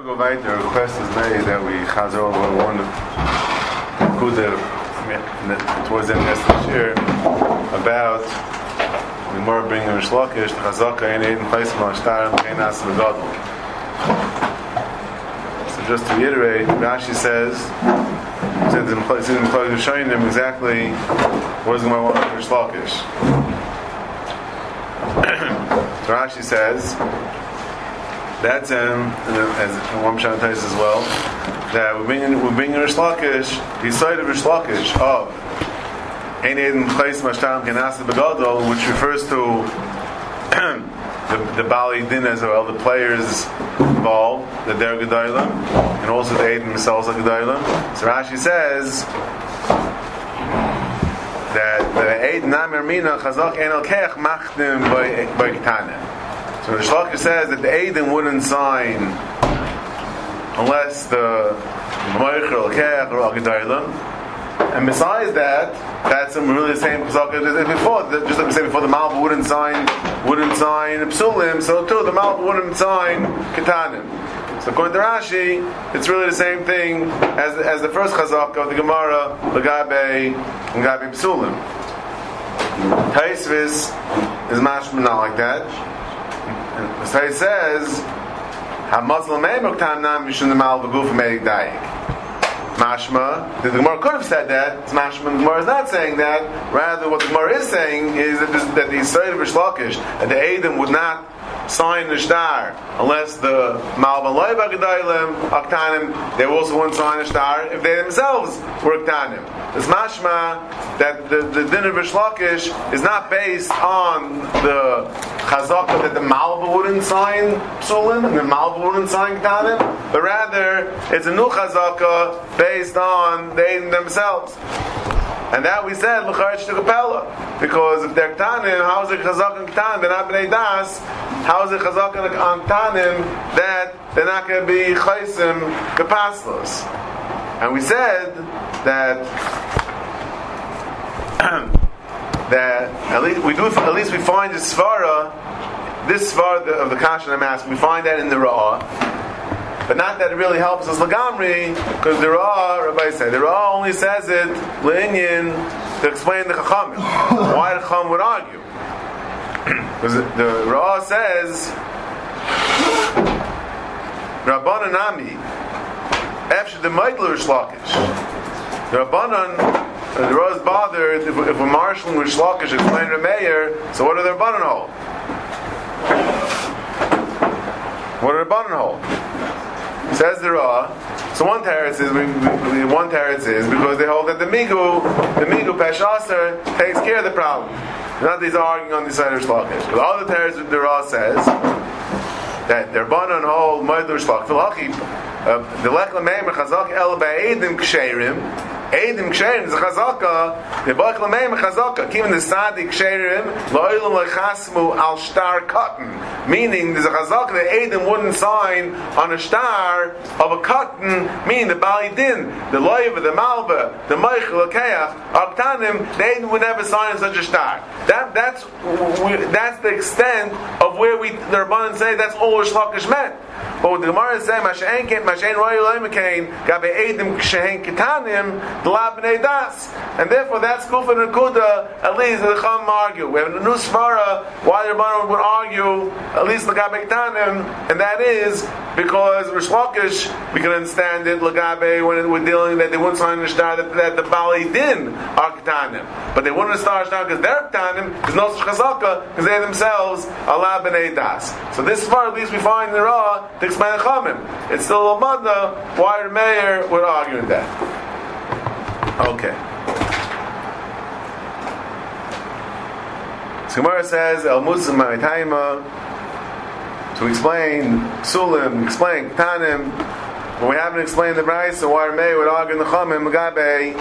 we go right, the request is made that we chazer over one kuder towards the of this year about the more bringing Rish Lakish, the chazaka in Eden Chaysim al-Shtar and Chenas Begadol. So just to reiterate, Rashi says, since in the Plug showing them exactly what is going on with Rish Lakish. so Rashi says, that's um, as one Pshat as well, that we're bringing, we're bringing Rish Lakish, the side of Rish Lakish of Ein Eden Chais Mashtam Kenasa Begadol, which refers to the, the Bali Din as well, the players involved, the Der Gedolim, and also the Eden themselves are. So Rashi says that the Eden Namir Mina Chazak Enel Kech Machdim by Ketana. So the Shlachir says that the Aiden wouldn't sign unless the Moicher or Kech or Agidailam. And besides that, that's really the same as before. Just like we said before, the Malva wouldn't sign wouldn't sign Psulim, so too the Malva wouldn't sign Ketanim. So according to Rashi, it's really the same thing as, as the first chazak of the Gemara, Lagabe, Lagabe Psulim. Taisvis is mashman not like that. So he says, "Hamasl meimuk tam nam mishun the mal v'guf meik dayik." Mashma, the Gemara could have said that. Mashma. The Gemara is not saying that. Rather, what the Gemara is saying is that, the Yisrael of Rishlakish, that the Adam would not sign the star unless the Malvan Loiba Gedailim, Aktanim, they also wouldn't sign the star if they themselves were Aktanim. It's mashma that the, the din of is not based on the chazaka that the Malva wouldn't sign Psulim and the Malva wouldn't sign Ketanim, but rather it's a new chazaka based on they themselves. And that we said because if they're ktanim, how is it chazak and ktanim? They're not bnei das. How is it chazak and ktanim that they're not going to be chaysim kapaslos? And we said that that at least we do at least we find the svara this svara of the kashan I'm asking we find that in the Ra'ah but not that it really helps us lagamri, because the Ra, Rabbi said, the Ra only says it le'inyin to explain the Chacham. Why the Chacham would argue? Because the Ra says, Rabbanan Nami, after the Meidler Shlakish. Uh, the Rabbanan, the Ra is bothered if, if we're marshalling with Shlakish, explain Rameyer, so what do the Rabbanan hold? What do the Rabbanan hold? Says the Ra. So one teretz is one teretz is because they hold that the migu, the migu peshaser takes care of the problem. Not these are arguing on the side of shlokish. But all the other teretz the Ra says that they're born on hold moedu shlok v'lachip uh, the lekla meimer chazak el ba'edim ksherim Eidim Ksherim is a chazaka. The Baruch Lameim chazaka. Even the Sadik Ksherim lo'ilam lechasmu al star cotton. Meaning there's a chazaka that Eidim wouldn't sign on a star of a cotton. Meaning the Bali Din, the Loiva, the Malva, the Meichel, Keach, Abtanim, the Eidim would never sign such a star. That that's that's the extent of where we the Rabbanan say that's all Shlakish meant. But what the Gemara is saying, Mashain Mashain Royal Loimakain, Gabe Eidim Kshein Ketanim, das. And therefore, that's Kufa and Kuda, at least the Chum argue. We have a new Svara, why the Rabbanon would argue, at least Lagabe Tanim, and that is because Rish Lakish, we can understand it, Lagabe, when we're dealing that they wouldn't sign the star that, that the Bali Din are Ketanim. But they wouldn't start star because they're Ketanim, because no Chazaka, because they themselves are La B'nai Das. So this Svara, at least we find in the Ra, It's still a Madna, why the mayor would argue that. Okay. So Gemara says El Muslim Ma'itaima to explain Sulim, explain Tanim, but we haven't explained the Bryce, so why May would argue the Chamim Magabe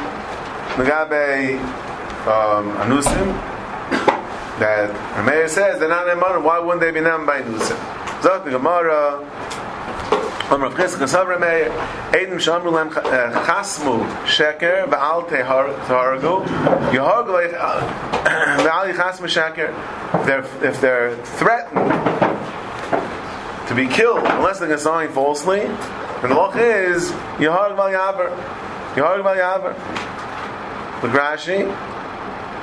Magabe um, Anusim that Rameir says they're not in why wouldn't they be named by Anusim? Zot the Gemara Am Rav Chizk Kasav Meir Eidim Shamru Lem eh, Chasmu Sheker V'al Tehargu Yehargu eh, V'al Chasmu Sheker if they're, threatened to be killed unless they're going falsely. And the law is Yahar Val Yaver. Yahar Val Yaver. Lagrashi.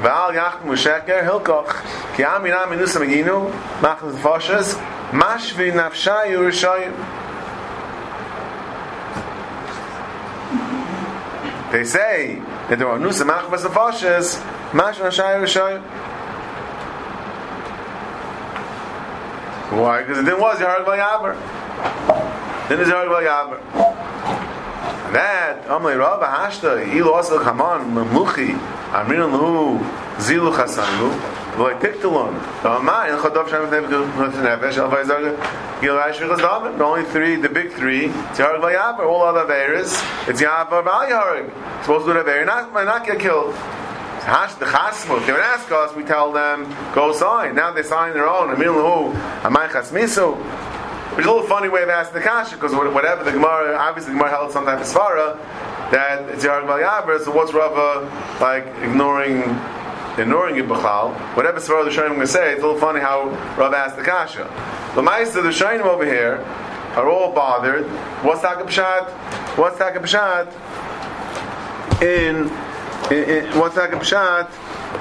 Val Yachim Musheker Hilkoch. Ki Amina Minusa Meginu. Machlas Foshes. Mashvi Nafshayu Rishayim. They say that there are Nusa Machlas Foshes. Mashvi Nafshayu Rishayim. Why? Because it didn't was Yahar Val Yaver. Then it's Yahar Val Yaver. That Amalei Rav Hashta Ilu Asal Kaman Memuchi Amrin Lahu Zilu Chasangu Lo Tiktalon Amai in Chadav Shem Nefesh Al Vayzag Gil Rash Vichas the only three the big three it's Yarag Vayavar all other Averas it's Yavar Val Yarag supposed to do Aver not not get killed Hash the Chasmut. They would ask us, we tell them, go sign. Now they sign their own. Amil Lahu, Amai Chasmisu. Which is a little funny way of asking the kasha because whatever the Gemara, obviously the Gemara held some type of svara that it's Yarag Yaver. So what's Rava like ignoring? Ignoring it, Bechal. Whatever svara the Shainim going to say, it's a little funny how Rava asked the kasha. The Meister, the Shainim over here are all bothered. What's Taka Pshat? What's Taka Pshat? In, in, in what's Taka Pshat?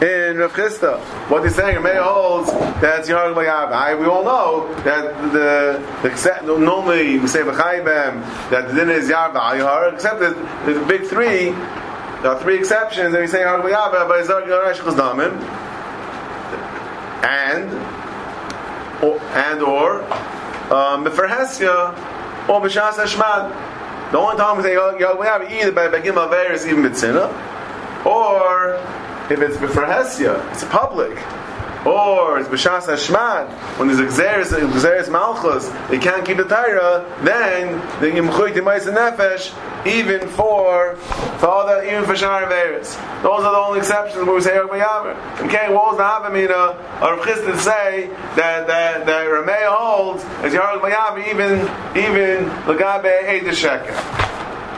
In Rav Chisda. What he's saying, May holds that's Yarag Bayav. We all know that the, the normally we say B'chaybem that the din is Yarag Bayar, except that the big three. There are three exceptions, and we say Yarag Bayav by Zarg Yoresh Chazdamim, and or, and or um, Meferhesya or B'Shas Hashmad. The only time we say Yarag Bayav either by Begim Averis even B'Tzina, or if it's b'frahesia, it's public. Or it's b'shas hashmad, when there's exeris malchus, they can't keep the Torah, then the yimchuy timais and nefesh, even for, for other, even for shar veris. Those are the only exceptions where we say Yom Yaver. Okay, what was the Havamina or Chisda say that, that, that Rameh holds as Yarag Yaver, even, even Lagabe Eid Sheker.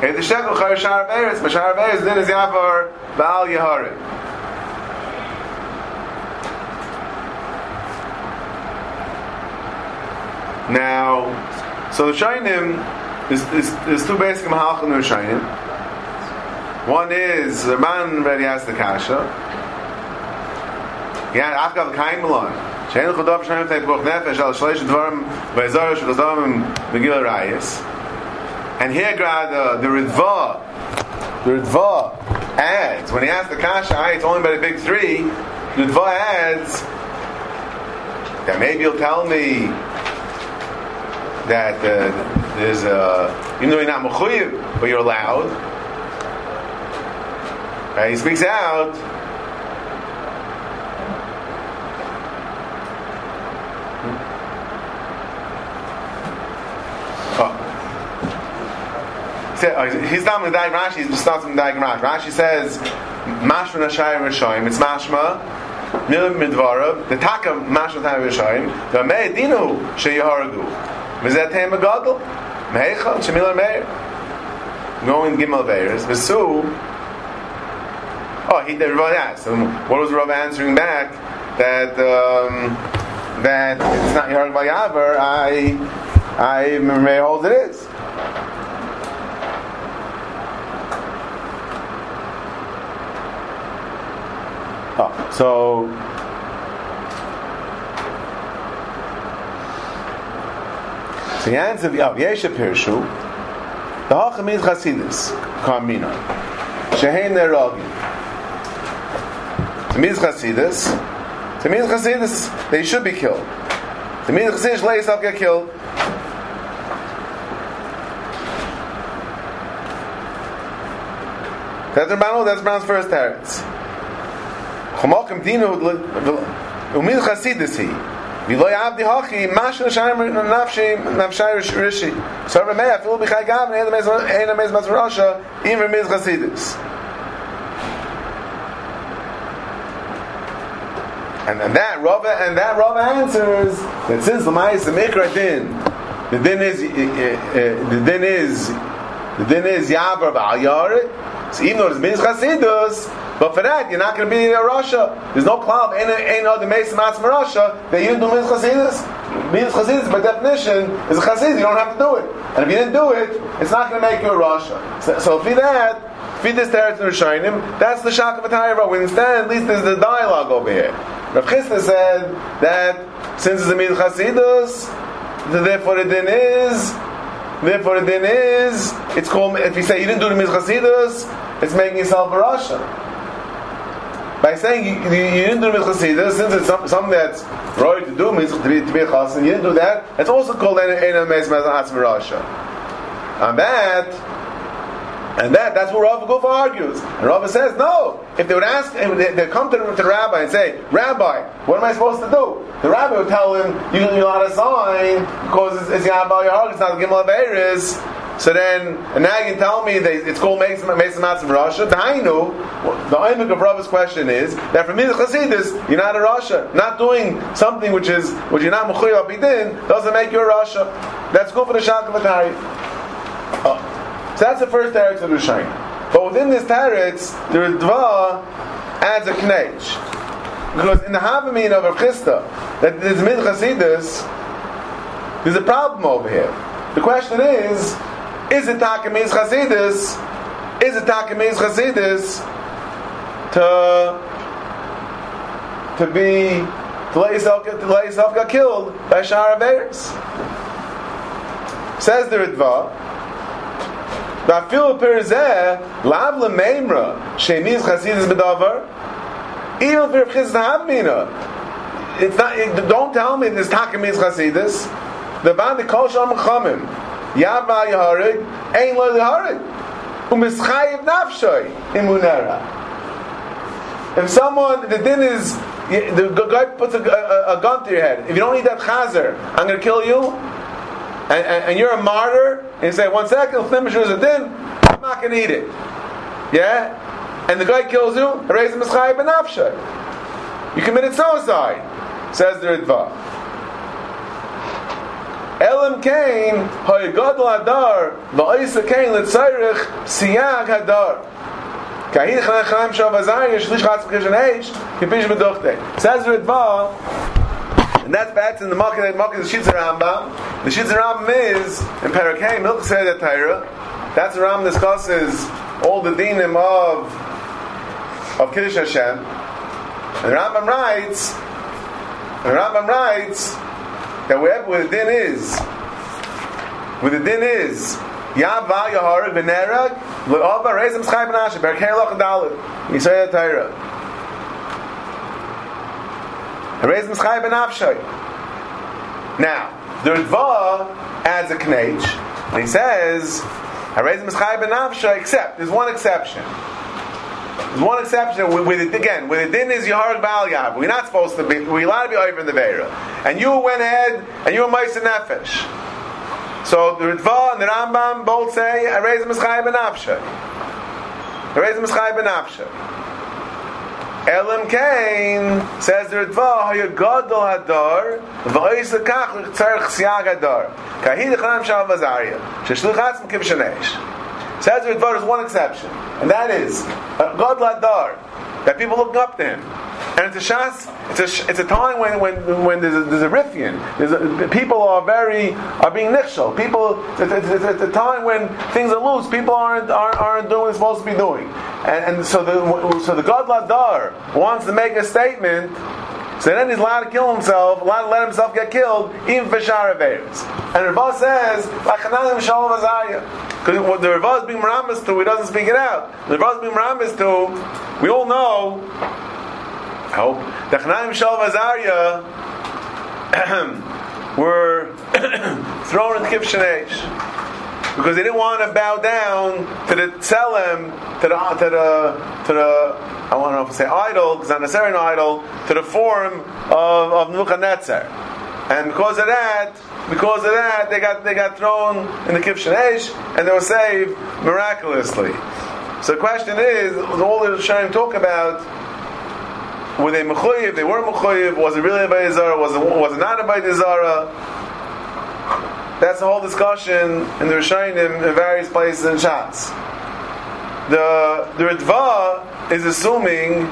Eid Sheker, Char Shar Veris, but Shar Veris, then is Yavar Baal Yeharim. Now, so the Shainim is, is, is two basic Mahalchim the Shainim. One is the man already has the Kasha. Yeah, I've got Afgav Kaim Malon. Shein Chodov Shainim Tek Buch Nefesh Al Shleish Dvarim Ve'ezor Shechazam Megillah Rayis. And here, uh, the Ritva, the Ritva adds, when he asks the Kasha, it's only by the big three, the Ritva adds, that maybe you'll tell me that uh, there's a, even though you're not mechuyev, but you're allowed. Right? He speaks out. Oh. He's not with Rashi, he's starts with Rashi. Rashi says, Mashma Nashayim Rishoyim, it's Mashma, Milim Midvarav, the Taka Mashma Nashayim Rishoyim, the Me'edinu Sheyahargu. V'zeh teim agadol. Meichel, Shemilar Meir. Going Gimel Veiris. V'su. Oh, he did Rav asked. What was Rav answering back? That um, that it's not Yarg Vayavar. I I may hold it is. Oh, so the answer of Yesha Pirshu, the Hacham is Chasidis, Karmina. Shehein Nerogi. To me is Chasidis. To me they should be killed. To me is Chasidis, let yourself get killed. That's Rabbanah, that's Rabbanah's first teretz. Chomokim dinu, umil Chasidis he. V'lo yavdi hachi, nafshi, rishi. So afilu gam, ein amez im remiz chasidus. And, and that Rava and that Rava answers that since the Ma'is the Mikra din, the din is eh, eh, eh, the din is the din is Yavar Ba'al So even though it's Miz Chasidus, but for that, you're not going to be in a Russia. There's no cloud. Ain't, ain't other Mason Matzma Russia that you do Miz Chasidus. Means Chassidus, by definition, is a Chassid. You don't have to do it. And if you didn't do it, it's not going to make you a Russia. So, so feed that, feed this teretz in Rishonim, that's the shock of a We instead, at least there's the dialogue over here. Rav Chisda said that since it's a Mid Chassidus, therefore the din is, therefore the din is, it's called, if you say you didn't do the Mid it's making yourself a Rasha by saying you, you, didn't do Mitzvah since it's some, something that's right to do, Mitzvah to be, a chassan, you didn't do that, it's also called an Ena Mez Mez Rasha. And that, and that, that's what Rav Gufa argues. And Rav says, no. If they would ask, they, they come to, to the rabbi and say, Rabbi, what am I supposed to do? The rabbi would tell him, you, you're not a sign because it's, it's Yabal Yahar, it's not Gimel of Eris. So then, and now you can tell me that it's called Mason Matzim Rasha. The Hainu, the Aimik of Rabbi's question is that for me, the Chassidus, you're not a Rasha. Not doing something which is which you're not Mechuyav Bidin doesn't make you a Rasha. That's good for the Shak of oh. So that's the first teretz of the Rishain. But within this teretz, the Dva adds a knech. Because in the Havamin of Rav Chisda, that there's mid Chassidus, there's a problem over here. The question is, is it Takamiz Chassidus? Is it Takamiz Chassidus to to be to let yourself get to let yourself get killed by Shara Bears? Says the Ritva. Even if it's not. It, don't tell me this takamiz chasidus. The band kol sham chamim. Yava Yaharig, Ein Lo Yaharig. Umischayiv Nafshoy, Imunera. If someone, the din is, the guy puts a, a, a, gun to your head. If you don't need that chazer, I'm going to kill you. And, and, and, you're a martyr. And you say, one second, finish a din. I'm not going to eat it. Yeah? And the guy kills you. Raise him You committed suicide. Says the Ritva. Elam Kain, Hoygodl Hadar, Va'isa Kain, Litzayrich, Siyag Hadar. Kahir Chaim Shav Azariah, Shlish Chatz Kishan Eish, Kipish Beduchte. Says Ritva, and that's that's in the market. The market is Shitzer Rambam. The Shitzer Rambam is in Parakeh Milk Seder Torah. That's the Rambam discusses all the dinim of of Kiddush Hashem. And the Rambam writes, the Rambam writes that wherever where the din is, where the din is, Yava Yahara Benerag, Le'ova Rezim Schai Benashe, Berkei Loch Dalit, Yisrael Taira. Rezim Schai Benafshay. Now, the Ritva adds a knech, and he says, Rezim Schai Benafshay, except, there's one exception. There's one exception with, it again. With the din is Yahar Baal Yav. We're not supposed to be. We're allowed to be over in the Veira. And you went ahead and you were Meiser Nefesh. So the Ritva and the Rambam both say I raise Mischai benafshe. I raise Mischai benafshe. Elam Kain says the Ritva Hayagadol Hadar V'ois Lekach Tzarech Siag Hadar Kahid Echanam Shal Vazaria Sheshlich Atzim Kiv Shanesh Says the Ritva, there's one exception, and that is God Ladar, that people look up to him. And it's a shas, it's a, it's a time when, when, when there's a, there's a riffian, there's a, people are very, are being nichshel. People, it's, it's, it's, a time when things are loose, people aren't, aren't, aren't doing what they're supposed to be doing. And, and so the, so the God Ladar wants to make a statement so then he's allowed to kill himself, allowed to let himself get killed, even for. And Rabbi says, Lachananim Shalom Azariah. Because what the Rabbi is being maramis to, he doesn't speak it out. The Rabbi is being maramis to, we all know, I hope, the Chananim Shalom Azariah were thrown in the Kivshanesh because they didn't want to bow down to the tselem, to the to the to the I don't know if I say idol, because not necessarily an idol, to the form of of Nebuchadnezzar, and because of that, because of that, they got they got thrown in the Kivshan Eish, and they were saved miraculously. So the question is, all the Shayim talk about were they mechuyev? They were mechuyev. Was it really a Bayizara? Was it was it not a Bayizara? That's the whole discussion in the Rishonim in various places in Shas. The the Ritva is assuming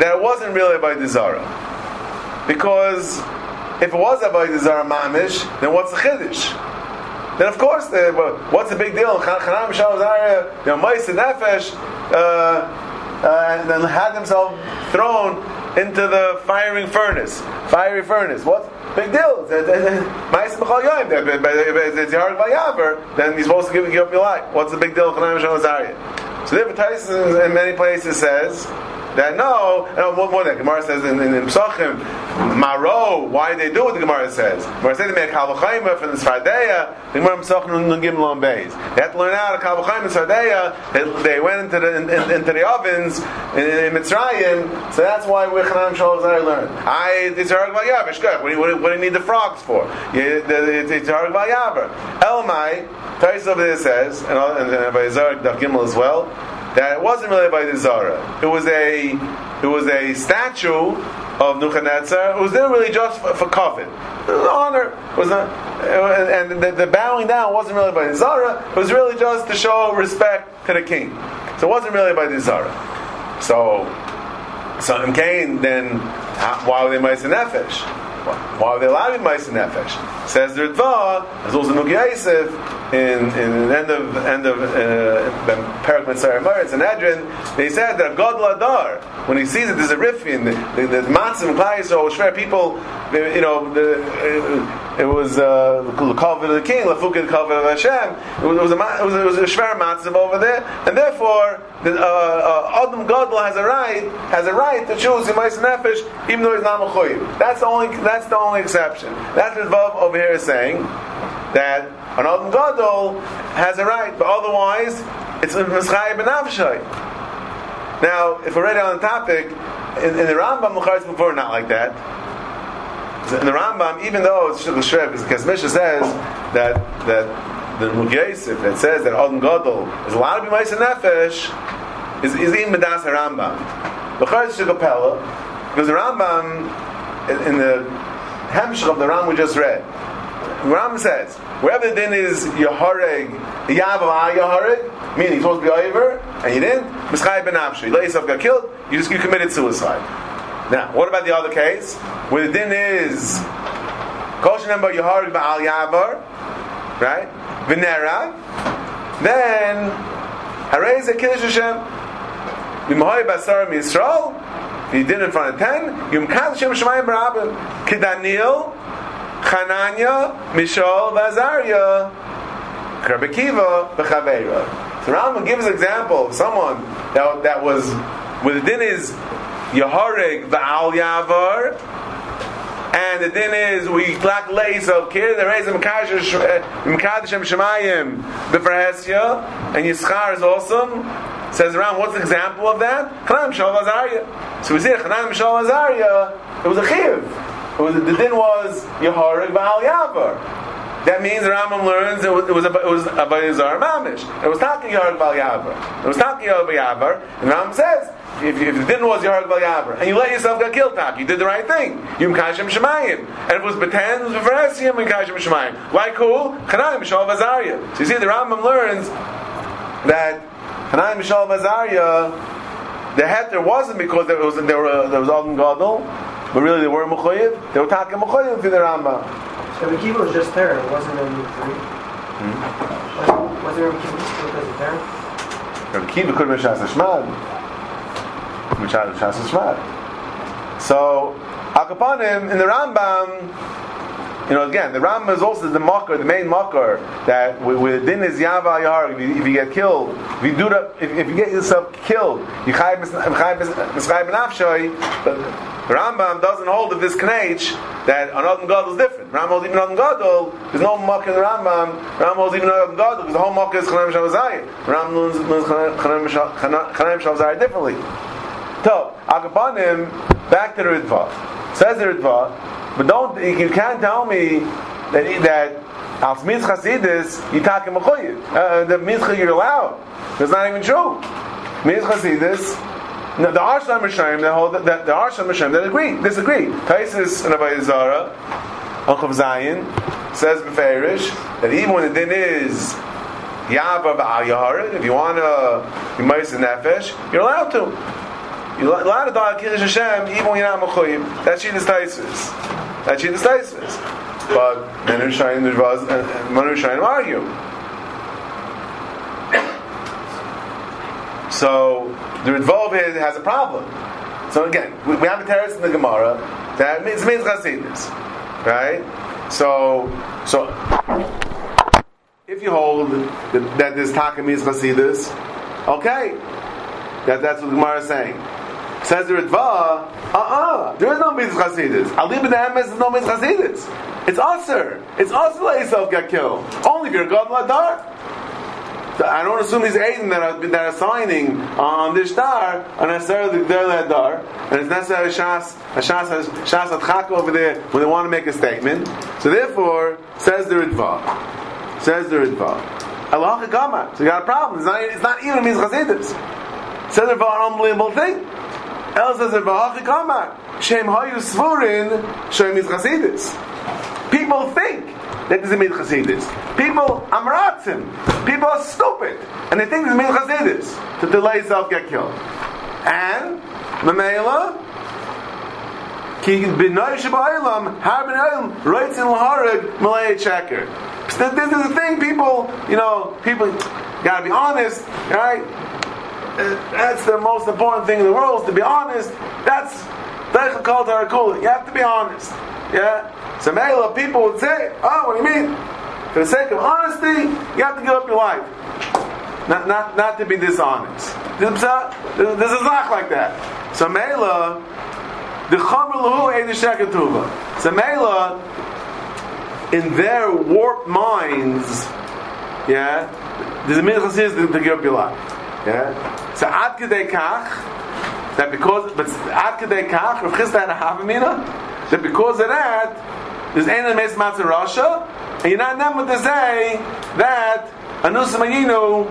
that it wasn't really by Dizara. Because if it was Avodah Zarah Mamish, then what's the Chiddush? Then of course, the, what's the big deal? Chanam Shalazar, you know, Mois and Nefesh, uh, uh, and then had themselves thrown into the firing furnace, fiery furnace. What big deal? It's Yarg Vayaver. Then he's supposed to give, give up your life. What's the big deal? So the Tyson in many places says that no, no one more thing. Gemara says in, in, in Psachim, Maro, why they do what the Gemara says? Gemara says they make Kalvachayma from the Svardeya, the Gemara Psachim Nungim Beis. They had to learn out of Kalvachayma and Svardeya, they, they went into the, in, in, into the ovens in, in Mitzrayim, so that's why we're Chanam Shalazar learned. I, it's Harag Vayavar, Shkach, what, what, what do you need the frogs for? It's Harag Vayavar. Elmai, Tais over there says, and, and, and by Zarek Daf as well, that it wasn't really by the Zara. It was a it was a statue of Nebuchadnezzar. It was there really just for, for covet. Honor was not, and the, the, bowing down wasn't really by the Zara. It was really just to show respect to the king. So it wasn't really by the Zara. So, so in Cain, then why were they mice and nefesh? Why are they be mice nefesh? Says the Ritva, as also Nugi Yosef, in in the end of end of uh, Perak Mitzvah it's an Edrin. They said that God Ladar, when he sees that there's a rifin, the, the, the matzim shver people, you know, the, it, it was uh, the cover of the king, Lafukid cover of Hashem. It was, it was a it was, it a shver matzim over there, and therefore the uh, uh, Adam Gadol has a right has a right to choose Yemais Nefesh, even though he's not mechuyev. That's the only that's the only exception. That's what Vav over here is saying that an Adam Gadol has a right, but otherwise it's a Mischai Benavshai. Now, if we're already on the topic, in, in the Rambam, Mucharis before, not like that. In the Rambam, even though it's Shul Shreb, because Mishnah says that that the Mugyesif that says that Adam Gadol is allowed to be Maisa Nefesh is, is in Medas Rambam. Mucharis Shigapella, because the Rambam, in, in the Hemshech of the Ram we just read, Ram says, wherever the din is Yahareg, Yav al Yahareg, meaning you're supposed to be over, and you didn't, Mischai ben Amshi, you let yourself get killed, you just you committed suicide. Now, what about the other case? Where the din is Kosher number Yahareg Ba'al Yavar, right? Venera, then Harez a Kiddush Hashem, B'mahoy Basar Yisrael, you did in front of ten, Yum Kad Hashem Shemayim Barabim, Kidaniel, Chananya, Mishal, Vazaria, Krabikiva, Bechaveira. So Rambam gives an example of someone that, that was, with the din is Yaharig Va'al Yavar, and the din is we black lace of kid the raise Mkadosh uh, Shemayim B'Farhesya, and Yischar is awesome. Says around, what's the example of that? Chanam Mishal. So we see Chanam Mishal it was a chiv. It was, the din was Yehorig Baal Yavar. That means the Rambam learns it was it was a, it was a Mamish. It was talking Baal Yavar. It was talking Yehorig Baal Yavar. And the Rambam says if, if didn't was Yehorig Baal Yavar and you let yourself get killed, tak, you did the right thing. You Mkashem Shemayim. And if it was Beten, it was V'Feresiyim Mkashem Shemayim. Why cool? Chanayim Mishal Vazaria. So you see, the Rambam learns that Chanayim Mishal Vazaria, the heter wasn't because there was there, were, there was Adam Gadol. But really, they were Mechoyev. They were talking Mechoyev through the Rambam. So the Kiva was just there. It wasn't in the three. Hmm? Was, there a Kiva because of there? Rabbi Kiva could have been Shas. Shas Hashmad. So, Akapanim, in the Rambam, you know, again, the Rambam is also the mocker, the main mocker that with din is yava. If, you get killed, if you do that, if, if you get yourself killed, you chayv mischayv benafshay. But Rambam doesn't hold of this knech that an Adam Gadol is different. Rambam holds even Adam Gadol, there's no mock in the Rambam. Rambam holds even Adam Gadol, because the whole mock is Chanem Shavazai. Rambam learns Chanem Shavazai differently. So, Agapanim, back to the Ritva. Says the Ritva, but don't, you can't tell me that, that Al Smith Chasidis, Yitak uh, The Mitzcha you're allowed. That's not even true. Mitzcha Chasidis, now, the Arsham Rishayim, the whole, the, the Arsham Rishayim, that agree, disagree. Taisis and Rabbi Zara, Unchav Zayin, says Beferish, that even when the din is Yava Ba'al Yaharid, if you want to be Ma'is Nefesh, you're allowed to. Die Kiddush Hashem even when you're not Mechoyim. That's Shidus Taisis. That's Shittas Taisvis. But Manu Shayim and Manu Shayim argue. So the Ritvolv has a problem. So again, we, we have a terrace in the Gemara that means means Chasidus, right? So so if you hold that, that this taka means Chasidus, okay, that that's what the Gemara is saying. Says the Ritva, uh-uh, there is no mitzvah chasidus. Alib the emes is no mitzvah chasidus. It's aser. It's aser let yourself killed. Only if you're a god ladar. I don't assume these Aiden that are, that are signing on this star are necessarily the Ladar, and it's necessarily Shas, a Shas, Shas Adchak over there when they want to make a statement. So therefore, says the Ritva, says the Ritva, Allah. So you got a problem. It's not, it's not even means Chassidus. Says the an unbelievable thing. El says the Ritva, Gama. Shem Hayu Svurin, Shem is Chassidus. People think that is Mid Chasidis. People amratzim. People are stupid. And they think this is Mid Chasidis. To delay yourself get killed. And, Mamela, Ki b'noy sheba'olam, har b'noyim, in l'harag, malay checker. This is the thing, people, you know, people gotta be honest, right? That's the most important thing in the world, is to be honest. That's, called You have to be honest. Yeah? So Mela, people would say, oh, what do you mean? For the sake of honesty, you have to give up your life. Not, not, not to be dishonest. There's a zach like that. So Mela, the Chomer Lahu Eid Shekatuva. So Mela, in their warped minds, yeah, a minute says to give up your life. Yeah? So Ad Kedei Kach, that because, but Ad Kedei Kach, Rav Chisda had a Havamina, that because of that, there's Einan Mes Matzah Rasha, and you're not never to say that Anus Mayinu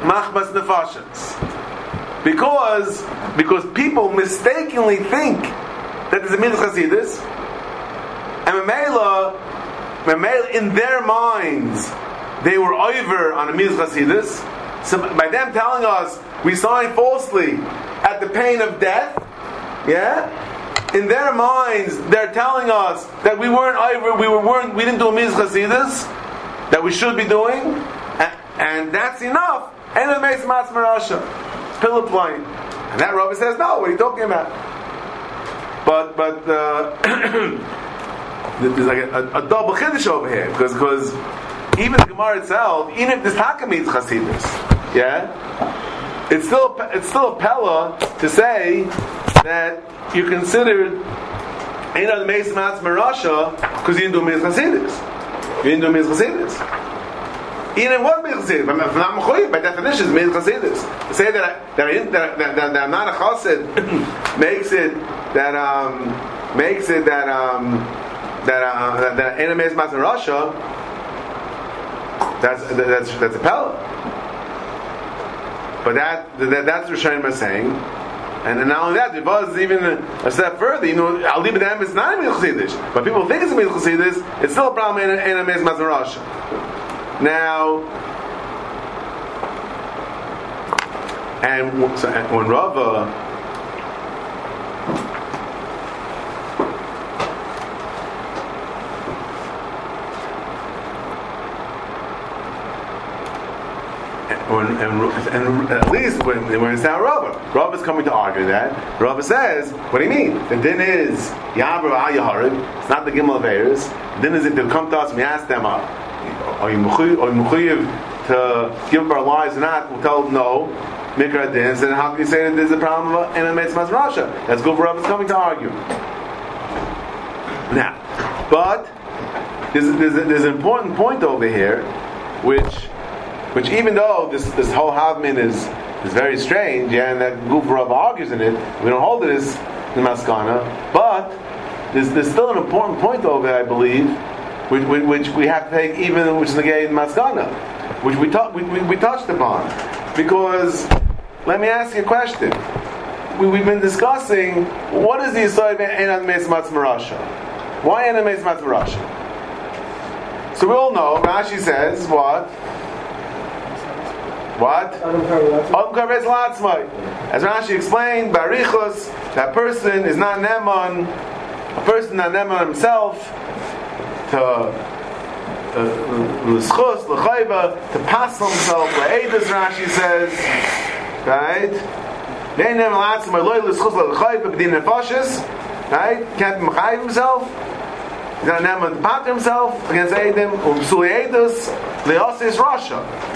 Machmas Nefashas. Because, because people mistakenly think that there's a Midas Chasidis, and Mamela, in their minds, they were over on a Midas Chasidis. So by them telling us we signed falsely at the pain of death, yeah, in their minds, they're telling us that we weren't we were weren't we didn't do a chasidus that we should be doing, and, and that's enough. And it makes matzmarasha, pillar plane, and that Rabbi says, no, what are you talking about? But but uh, there's like a, a, a double chiddush over here because because even the Gemara itself, even if this means chasidus, yeah, it's still it's still a pella to say that you considered Ein al Meis Matz Merasha because you didn't do Meis Chasidis. You didn't do Meis Chasidis. Even what Meis Chasidis? But not Mechoyev, by definition, is Meis Chasidis. To say that, that, I didn't, that, that, that, I'm not a Chassid makes it that, um, makes it that, um, that, uh, that, that al Meis Matz Merasha, that's, that's, that's a Pella. But that, that that's what Rishonim are saying. And not only that, it was even a step further. You know, Al Libadam is not even Chassidish, but people think it's a Chassidish. It's still a problem in a Mez Mazarash. Now, and, so, and when Rava and, and, at least when, when it's not Rava. Is coming to argue that. Rava says, what do you mean? The din is Yabra al Yaharid. It's not the Gimel of Eres. The din is if they come to us and we ask them, uh, are you Mechuyev to give up our lives or not? We'll tell them no. Mikra din. Then how can you say that there's a problem of Enemetz Rasha? That's good for Rava is coming to argue. Now, but there's, there's, there's an important point over here, which which even though this this whole Havmin is is very strange, yeah, and that Guf Rav argues in it, we don't hold it as the Maskana, but there's, there's still an important point over there, I believe, which, which, we have to take even which is the gay Maskana, which we, talk, we, we, we, touched upon. Because, let me ask you a question. We, have been discussing what is the Yisrael Enad Mes Matzmarasha? Why Enad Mes Matzmarasha? So we all know, Rashi says, what? What? As Rashi explained, Barichos, that person is not Neman a person that never himself to l'schus, l'chayva, to pass himself, l'eidus, Rashi says, right? They never latzim, loy l'schus, l'chayva, b'din nefashis, right? Can't mechayiv himself. He's not never to pat himself against Eidim, um, u'psul eidus, le'osis Rasha.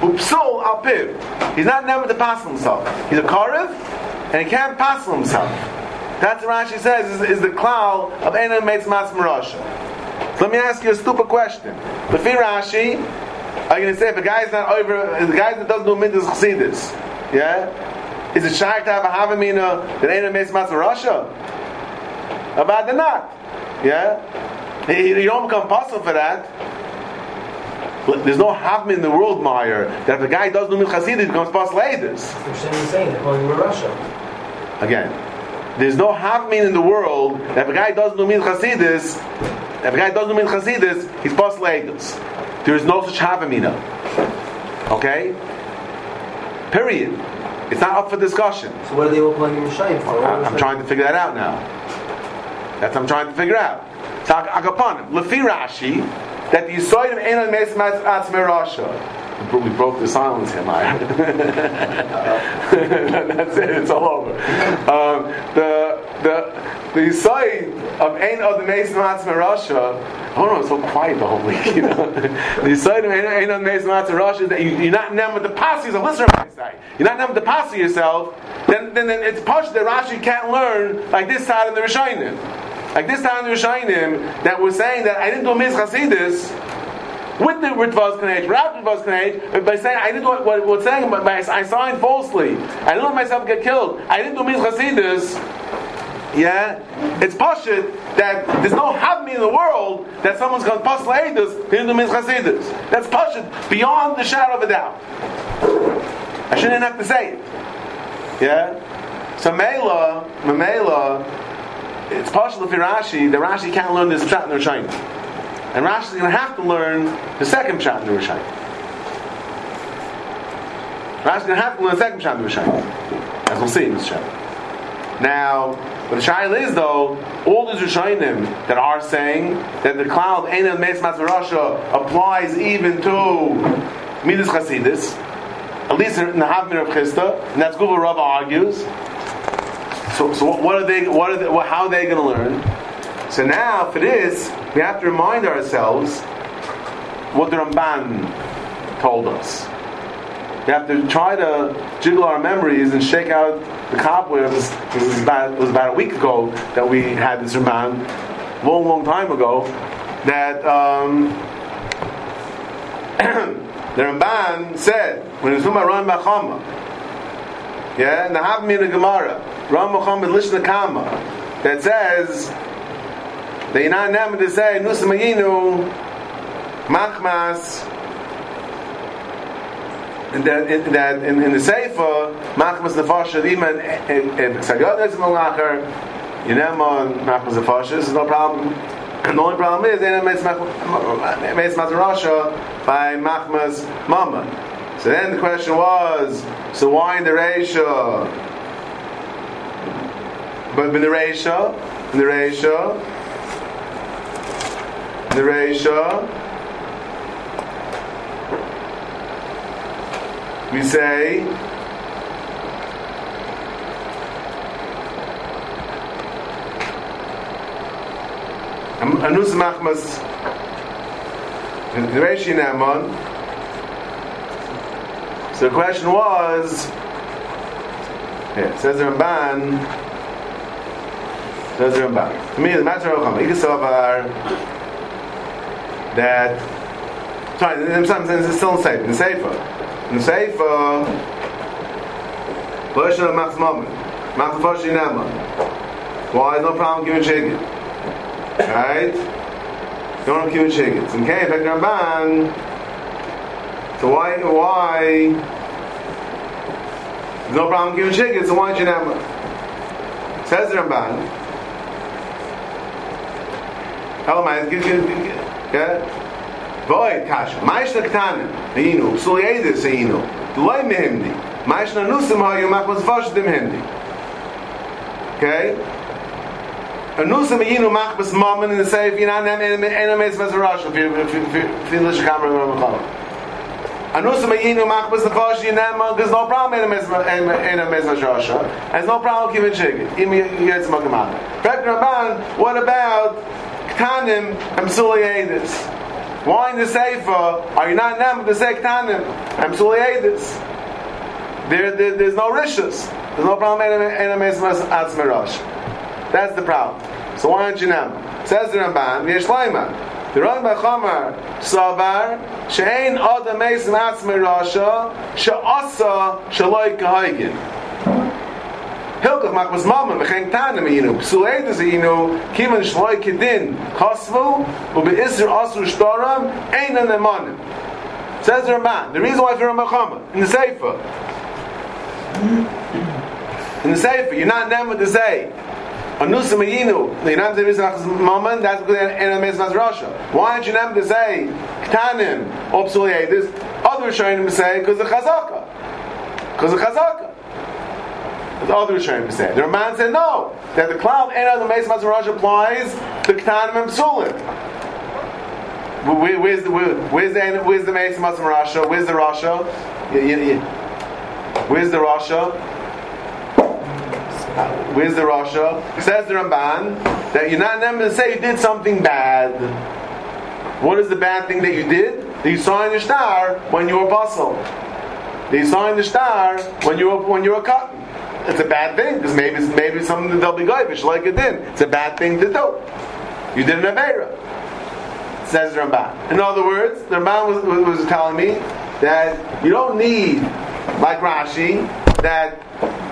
Upsul alpiv. He's not never to pass himself. He's a karev, and he can't pass himself. That's what Rashi says is, is the klal of Eidim Meitz Mas Marasha. So let me ask you a stupid question. Lefi Rashi, I'm going to say if a guy is not over, if a guy that doesn't do midas chassidus, yeah, is it shaykh to have a havamina that ain't a meis matzah Russia? About the not, yeah. You don't become puzzled for that. There's no havmin in the world, Meyer, that if a guy does chassidus, he becomes puzzled ladies. They're saying they're calling Russia. Again, there's no havmin in the world that if a guy does do midas chassidus, if a guy doesn't mean Chassidus, he's legals. There is no such havamina. Okay? Period. It's not up for discussion. So what are they all playing Rishayim for? I'm, I'm trying to figure that out now. That's what I'm trying to figure out. So Agapanim, Lefi Rashi, that the Yisoidim ain't on Mes Atzmer Rasha we broke the silence here, Maya. That's it. It's all over. Um, the the the side of Ein of the Mason Matzah Russia. Don't know. It's so quiet the whole week. You know, the side of Ein of the Mason Matzah Russia that you, are not named with the pass yourself. Listen to what I say. You're not named with the pass yourself. Then, then, then it's push that Rashi can't learn like this side of the Rishonim. Like this of the Rishonim that we're saying that I didn't do Miz with the Ritvaz Kanej, without Ritvaz Kanej, by saying I didn't do what, what, saying, but I signed falsely. I didn't let myself get killed. I didn't do Miz. Yeah, it's pashit that there's no havmi in the world that someone's going to laedus didn't do Miz Chasidis. That's pashit beyond the shadow of a doubt. I shouldn't have to say it. Yeah. So Mela, Mamela, it's partial of Rashi. The Rashi can't learn this chat in the China. And Rashi is going to have to learn the second shot in the Rishayim. Rashi is going to have to learn the second shot in the Rishayim. As we'll see in this chapter. Now, what the shaila is though, all these Rishayim that are saying that the cloud Einan Meis Rasha applies even to Midas Chasidis, at least in the Havmir of Chisda, and that's Guva Rava argues. So, so what are they? What are they? How are they going to learn? So now, for this, we have to remind ourselves what the Ramban told us. We have to try to jiggle our memories and shake out the cobwebs. It was about, was about a week ago that we had this Ramban, long, long time ago, that um, the Ramban said, when it was talking about Ram Bachama, yeah, and the Havmi in the Gemara, Ram Bachama Lishna Kama, that says, they not never to say Nusamayinu Machmas. And that in, that in, in the Sefer Machmas Nefasha Iman in Ksagad is Malacher Yinema Machmas Nefasha is no problem. And the only problem is then it's Mazarasha by Machmas Mama so then the question was so why in the Reisha but in the Reisha in the Reisha the Reisha, we say Anus Machmas the Reishi Naaman. So the question was, yeah, says the Ramban, says the Ramban. To me, the matter of Chama, that sorry, in some sense it's still safe. In Sefer. In Sefer version of Max Moment. Max Foshi Nema. Why no problem giving chicken? Right? Don't giving chickens. In Kay Pek Ramban so why why no problem giving chickens, so why did you never? Says the Ramban. Hello, man. Give, give, give, כן? ואוי, קש, מה יש לקטן? היינו, פסול ידס היינו, לא מהמדי. מה יש לנוסם היו מחמס ושתם המדי. Okay? Anusa me'inu machbas mammon in the Seif, you're not nem enemies mezarash, if you if you if you lish kamra mechama. Anusa me'inu machbas nefash, you nem, there's no problem enemies enemies mezarash. There's no problem chicken. Even you get some magamah. Ramban, what about Ktanim and Psuliadis? Why in the Sefer are you not nem to say Ktanim and Psuliadis? There, there, there's no rishus. There's no problem in a enemies mezarash. That's the problem. So why aren't you now? Says the Ramban, Yeshleima. The Ramban Chomer Savar Shein Adam Mesim Atzme Rasha She'asa Shaloi Kahaygin. Hilkach Machmas Mama Mechen Tanim Yinu Psuleides Yinu Kivan Shaloi Kedin Chosvu Ubi Isr Asur Shtoram Ein An Emanim. Says the Ramban. The reason why Ramban Chomer in the Sefer in the Sefer, you're not them to say Anusa Mayinu, the Yanam Zerizach moment, that's because enemies not Russia. Why aren't you not to say Ktanim, Opsulye? This other Rishonim say because the Chazaka. Because the Chazaka. The other Rishonim say. The Ramban said no, that the cloud the Mace Russia applies to Ktanim and Psulim. where's the where's the where's the Mace Russia? Where's the yeah. Where's the Russia? Where's the Rasha? Says the Ramban that you're not never to say you did something bad. What is the bad thing that you did? That you signed the star when you were bustle. That you signed the star when you were when you were cutting. It's a bad thing because maybe it's maybe something that they'll be garbage like it did. It's a bad thing to do. You did an avera. Says the Ramban. In other words, the Ramban was, was telling me that you don't need, like Rashi, that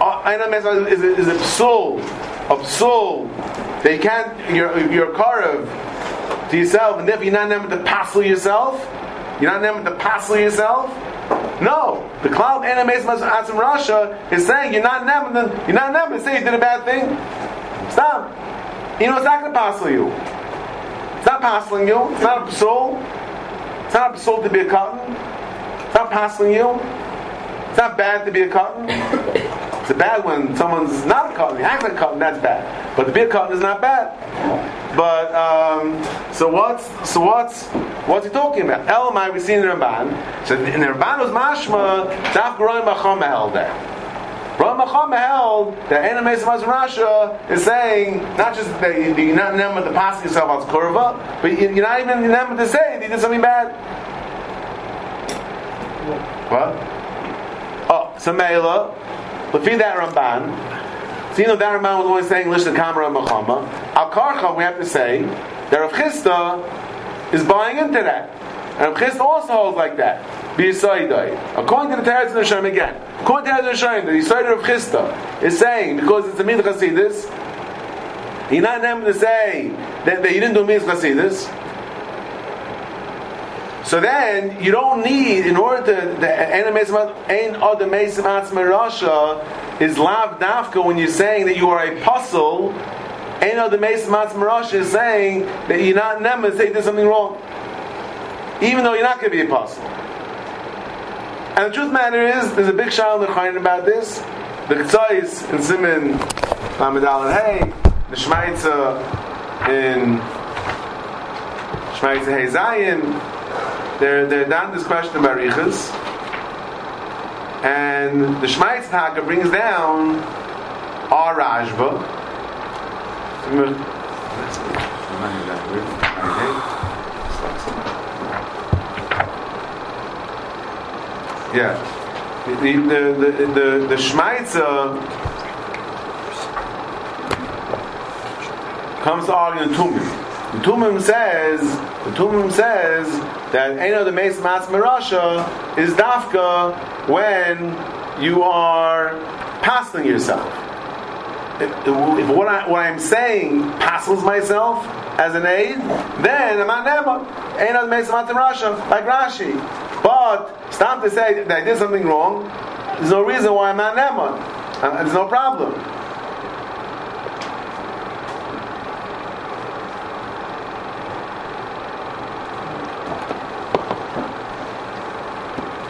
uh, Einam is, is, is a psul, a psul. They can't, you're, you're karev to yourself, and therefore you're not able to passel yourself. You're not able to passel yourself. No, the cloud enemies Asim Russia is saying you're not never you're not never to say you did a bad thing. Stop. You know it's not going to passel you. It's not passing you. It's not a soul. It's not a soul to be a cotton. It's not passing you. It's not bad to be a cotton. It's bad when someone's not a cotton. He acts a cotton. That's bad. But to be a cotton is not bad. But um, so what's so what's what's he talking about? Elamai we see in the Ramban. So in the Ramban was mashma. Daf Goraim Macham held there. Ram Macham held that enemies of Russia is saying not just that you're not never to pass yourself as kurva, but you're not even never to say they did something bad. What? So Mela, Lefi that Ramban, so you know that Ramban was always saying Lishna Kamara Machama. Al Karcha, we have to say that Rav Chisda is buying into that. And Rav Chisda also holds like that. According to the Teretz Hashem again, according to the Teretz Hashem, the Yisrael of Chisda is saying because it's a Mid Chasidis, he's not able to say that, that you didn't do Mid Chasidis. So then you don't need in order to the ein other is lav dafka when you're saying that you are a puzzle. Ein other rasha is saying that you're not never say there's something wrong, even though you're not going to be a puzzle. And the truth matter is, there's a big shal in about this. The Ketzais in Simon Lamed Hey, the Shmaitza in Shmaitza Hey Zayin they're, they're down this question of Arichas. And the Shmaitz Taka brings down our Rashba. Yeah. The, the, the, the, the Shmaitza comes to argue in Tumim. The Tumim says, the Tumim says that Eno the Mace Mas Mirasha is Dafka when you are passing yourself. If, if what, I, I'm saying passes myself as an aid, then I'm not Nema. Eno the Mace Mas Mirasha, like Rashi. But stop to say that I did something wrong, there's no reason why I'm not Nema. There's no problem.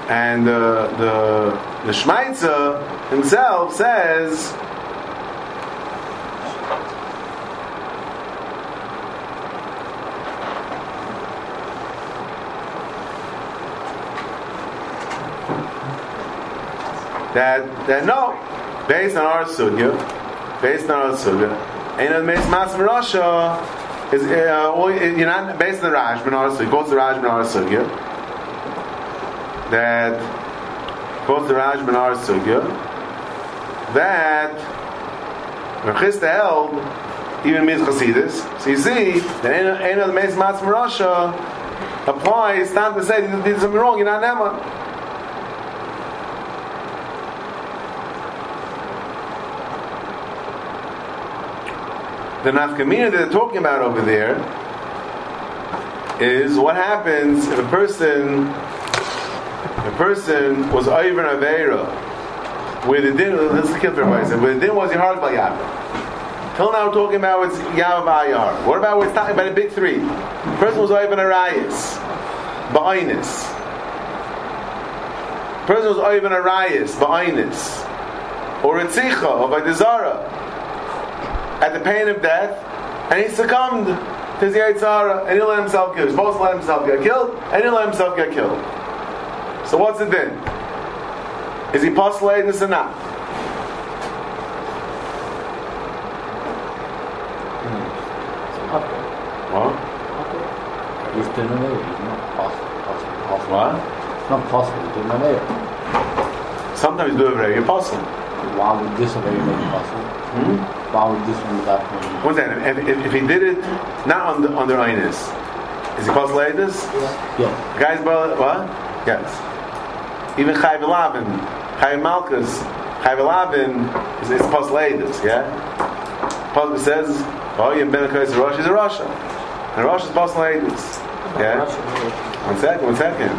And the the, the Shmaitzer himself says. That, that no, based on our sugya, based on our sugya, and it makes mass rasha is uh, you're not based on the Rashban or so it goes to the Rashban or sugya, that goes to Raj Ben Sugya that Rechista held even means Chasidus. So you see that any of the Meis Mas Rasha applies. Time to say you did something wrong. You're not Nema. the nafkamina that they're talking about over there is what happens if a person person was over Aveira where the din this is kill for everybody where the din was Yahar by Yahar till now we're talking about Yahar by Yahar what about what's talking about the big three? The person was over Arayas Ba'ainis person was over Arayas Ba'ainis or Ritzicha or by Dezara at the pain of death, and he succumbed to his Yitzhara, and he let himself kill. He's supposed to let himself get killed, and he let himself get killed. So what's it then? Is he postulating this or not? What? He's doing an error. He's not possible. possible, possible. What? It's not possible. He's doing error. Sometimes do a very apostle. Why would this already make it possible? Hmm? Why would this one that one? What's that? If, if, if he did it not on the on their Inus, is he postulated this? Yeah. yeah. Guys, brother, what? Yes. Even Chayv Elavin, Chayv Malkus, Chayv is, is postulated, yeah? Pasuk says, oh, a curse of Rosh, is a Russia. And Rosh is postulated. Yeah? One second, one second.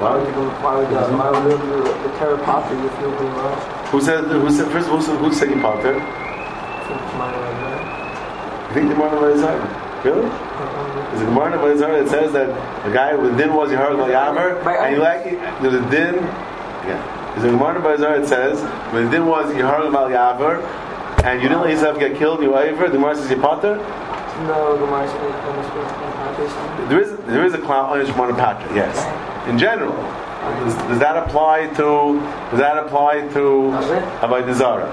Why would, you, why would, uh, why would the, the, the terror pop if you Rosh? Who said, who said, first of all, who said you popped it? You think the Gemara? Really? There's a Gemara Zara that says that the guy with din was Yahar Yamer, and you like there's a din. Yeah. There's a Gemara Zara that says when the din was Yahar Yamer, and you didn't let yourself get killed, you over. The Gemara says you potter. No, the Gemara says there is there is a clown on Shemona Patra. Yes, in general. Does, does, that apply to does that apply to Avodah Zara?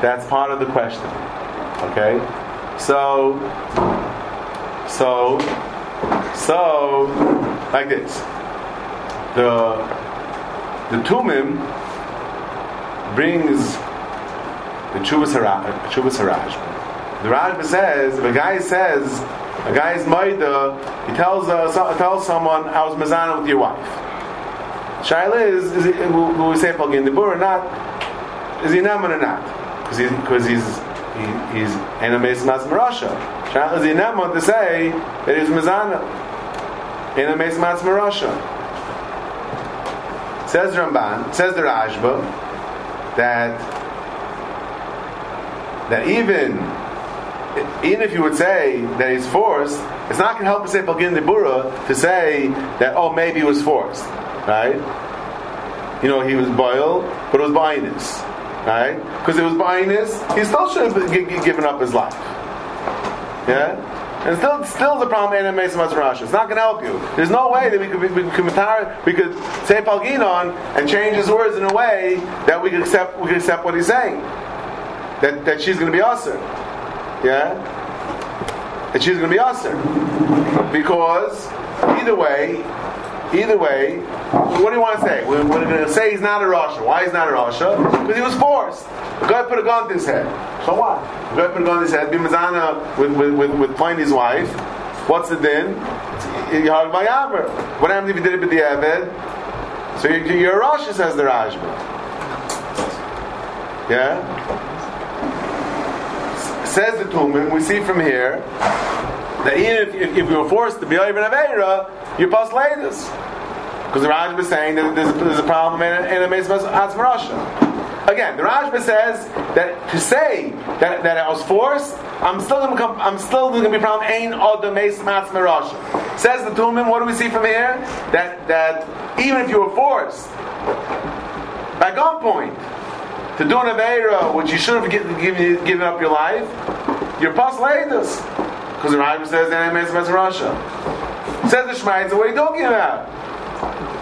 That's part of the question. Okay, so so so like this. The the Tumim brings the Chuvas Haraj. The Rashba says, a guy says, a guy is Maida, he tells, uh, tells someone, I was Mazana with your wife. Shaila is, is it, will, will we say Palgin Dibur or not? Is he Naman or not? Because he's, cause he's, he, he's Enames Mas Marasha. Shaila Naman to say that he's Mazana. Enames Mas Marasha. Says Ramban, says the Rashba, that that even even if you would say that he's forced, it's not going to help to say Palgin Dibura to say that oh maybe he was forced right? You know, he was boiled, but it was buyiness, right? Because it was buyiness, he still should have given up his life. Yeah? And still, still the problem in It's not going to help you. There's no way that we could, we, we could, we could say Palginon and change his words in a way that we could accept, we could accept what he's saying. That, that she's going to be awesome. Yeah? That she's going to be awesome. Because, either way, Either way, what do you want to say? We're, we're going to say he's not a Rasha. Why he's not a Rasha? Because he was forced. The guy put a gun to his head. So what? The guy put a gun to his head. Bimazana with, with, with, with his wife. What's the din? Yahar Mayaver. What happens if you did it with the Eved? So you're, a Rasha, says the Rajma. Yeah? Says the Tumim, we see from here that even if, if, if you were forced to be even Aveira, you post latest. Because the Rashba is saying that there's, there's a problem in, in a Atzmarasha. Again, the Rashba says that to say that, that I was forced, I'm still going to I'm still going to be problem. Ain od meis matzmarasha. Says the Tumim. What do we see from here? That that even if you were forced by gunpoint to do an avera, which you should have given, up your life, you're latest. Because the Rashba says that I meis matzmarasha. Says the Shemaitza, what are you talking about?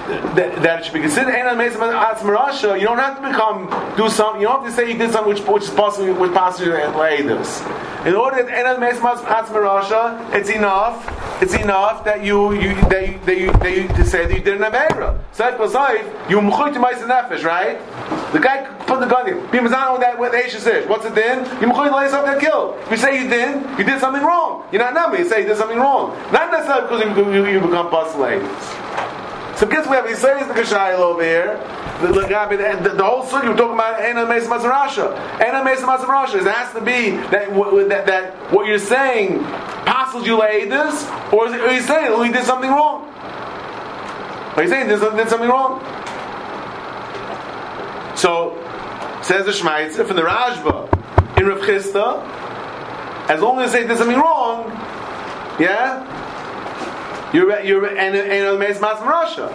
That, that it should be considered Mesim Atzmarasha, you don't have to become do something. You don't have to say you did something which which is possibly which possibly this. In order that Atzmarasha, it's enough. It's enough that you you that you, that you, that to say that you did an avera. Saif Basaif, you mchuy to ma'aser nefesh, right? The guy put the gun in. Don't know that what the Ashes is. What's it then? You mchuy to lay something killed. If you say you did, you did something wrong. You're not nummy. You say you did something wrong. Not necessarily because you, you, you become postulated. So guess we have says the Gashayel over here. The, the, the, the whole sugi we're talking about Ena Mesa Mazarasha. Ena Mesa Mazarasha. It has to be that, that, that what you're saying passes you this, or is it, are you saying oh, he did something wrong? Are you saying he did something wrong? So says the Shmaitzer from the Rashba in Rav Chisda, as long as they did something wrong, yeah, you're you're and and Meis Mas from Russia.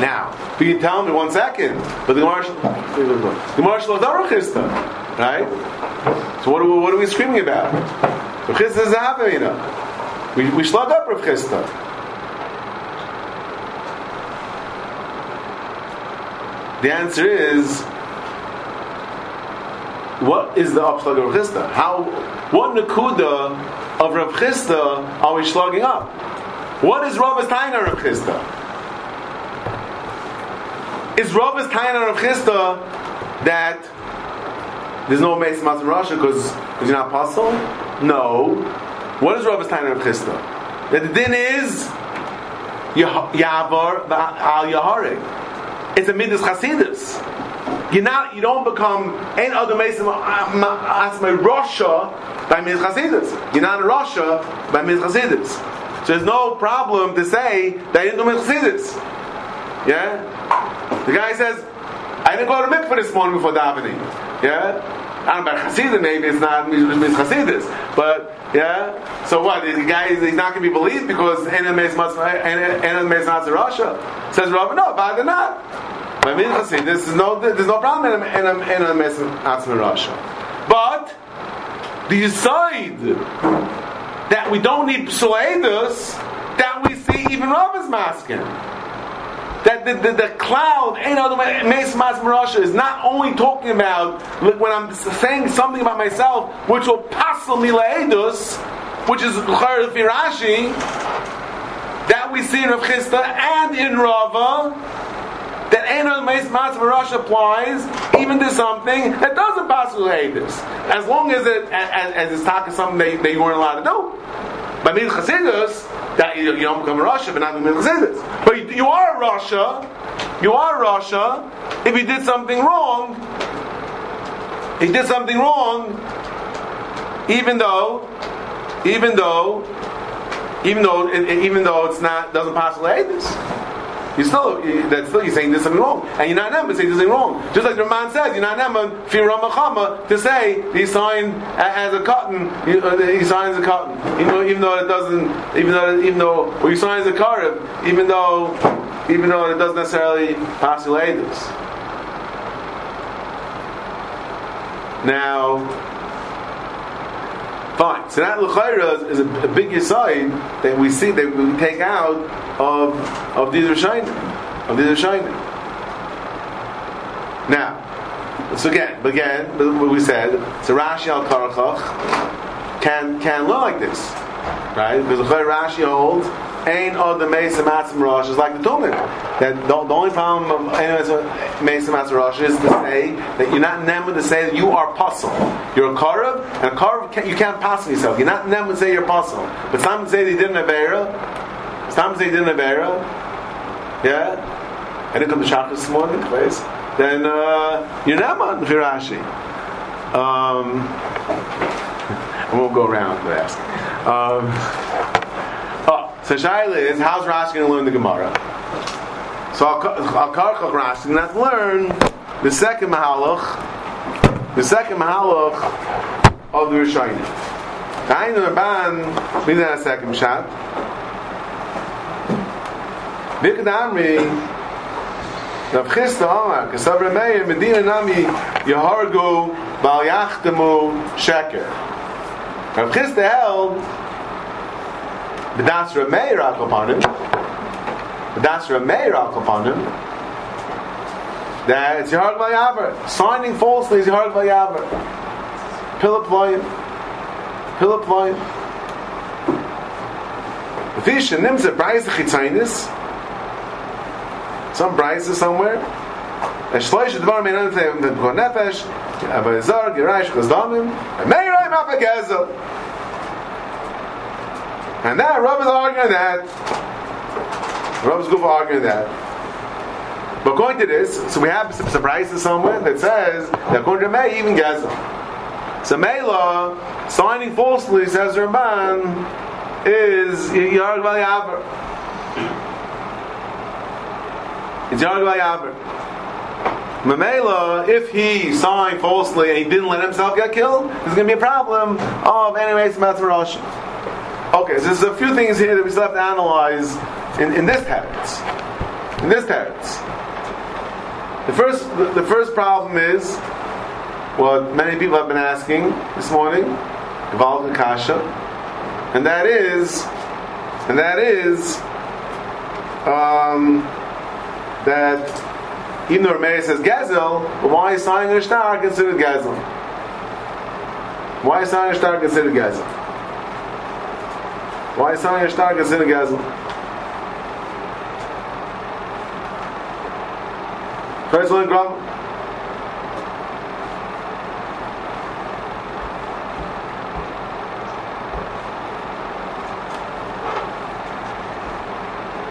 Now, you tell me one second, but the Gemara the Gemara Shalom Chisda, right? So what are we, what are we screaming about? Rav Chisda is a Havamina. We we slug up Rav Chisda. The answer is what is the upslag of Rav Chisda? How, what nakuda of Rav Chisda are we slugging up? What is Rabb's Taina Rav Chisda? Is Rabb's Taina Rav Chisda that there's no Mas in Russia because you're not apostle? No. What is Rabb's Taina Rav Chisda? That the din is Yavar al Yahari. It's a Midas Chasidus. You're not, you don't become any other Mason Asma Russia by Miz Chasidus. You're not a Russia by Miz Chasidus. So there's no problem to say that you didn't do Miz Chasidus. Yeah? The guy says, I didn't go to mikvah this morning before davening. Yeah? I don't know about Hasidim, maybe it's not Miz Chasidus. But, yeah? So what? The guy is he's not going to be believed because must enemies not Russia. Says Rabbi, no, but they're not. By this is no, there's no problem in a, in a, in a. But the side that we don't need Psuledus, that we see even Rav is masking. That the, the, the cloud, ain't other way, Mes Mas Marasha is not only talking about look, when I'm saying something about myself, which will passel me laedus, which is Rashi, that we see in Rav Chisda and in Rava, that Einon Meis Mas Rush applies even to something that doesn't pass through this. As long as it as, as it's talking something that, that you weren't allowed to do. By Mil Chasidus, that you, don't become a Russia, but not Mil Chasidus. But you, are a Russia, you are a Russia, if you did something wrong, he did something wrong, even though, even though, even though, even though it's not doesn't pass this. You still that's still you're saying there's something wrong, and you're not never saying there's something wrong. Just like the man says, you're not never firamachama to say he signed as a cotton. Uh, he signs a cotton, even though, even though it doesn't, even though even though or he signs a karib, even though even though it doesn't necessarily postulate this. Now. Fine. So that l'chayra is a, a big that we see that we take out of of these Rishonim, of these Rishonim. Now, so again, again, what we said, so Rashi al Karachach can can learn like this, right? Because the Rashi holds Ain od the Mesa Matzim Rosh is like the Tumim. That the, the, only problem of Mesa Matzim Rosh is to say that you're not never to say that you are puzzle. You're a Karav, and a Karav can, you can't pass yourself. You're not never to say you're puzzle. But some say they didn't have Era. Some say they didn't have Era. Yeah? And it comes to Shachar this morning, please. Then uh, you're Naman Rashi. Um, I won't go around to ask. Um, so Shaila is, how's Rashi going to learn the Gemara? So Al-Karchach Rashi going to have to learn the second Mahalach, the second Mahalach of the Rishayim. Kain Rabban, means that a second shot. Vikad Amri, Rav Chisda Amar, Kasav Remeir, Medina Nami, Yahargu, Bal Yachtemu, Sheker. Rav Chisda held B'das Rameir Akapanim, B'das Rameir Akapanim, that it's Yahar Vayavar. Signing falsely is Yahar Vayavar. Pilaployim. Pilaployim. Visha Nimza Bryce Chitzainis. Some Bryce somewhere. Shloish Dvar Mein Anathem V'Kor Nefesh. Abayazar Gerash Chazdamim. Meirai Mapa Gezel. And that Rav is arguing that. Rav is good for arguing that. But according to this, so we have some surprises somewhere that says that according to May, even Gezel. So Mela, signing falsely, says Ramban, is Yarg Yaver. It's Yarg Yaver. Mamela, if he signed falsely and he didn't let himself get killed, there's going to be a problem of anyways Rosh. Okay, so there's a few things here that we still have to analyze in, in this text. In this text. The first, the, the first problem is what many people have been asking this morning, Gavalka Kasha, and that is, and that is um, that even though Rameir says Gazel, but why is signing a considered Gazel? Why is signing a considered Gezel? Why is signing a star considered Gezel? First one, Grumble.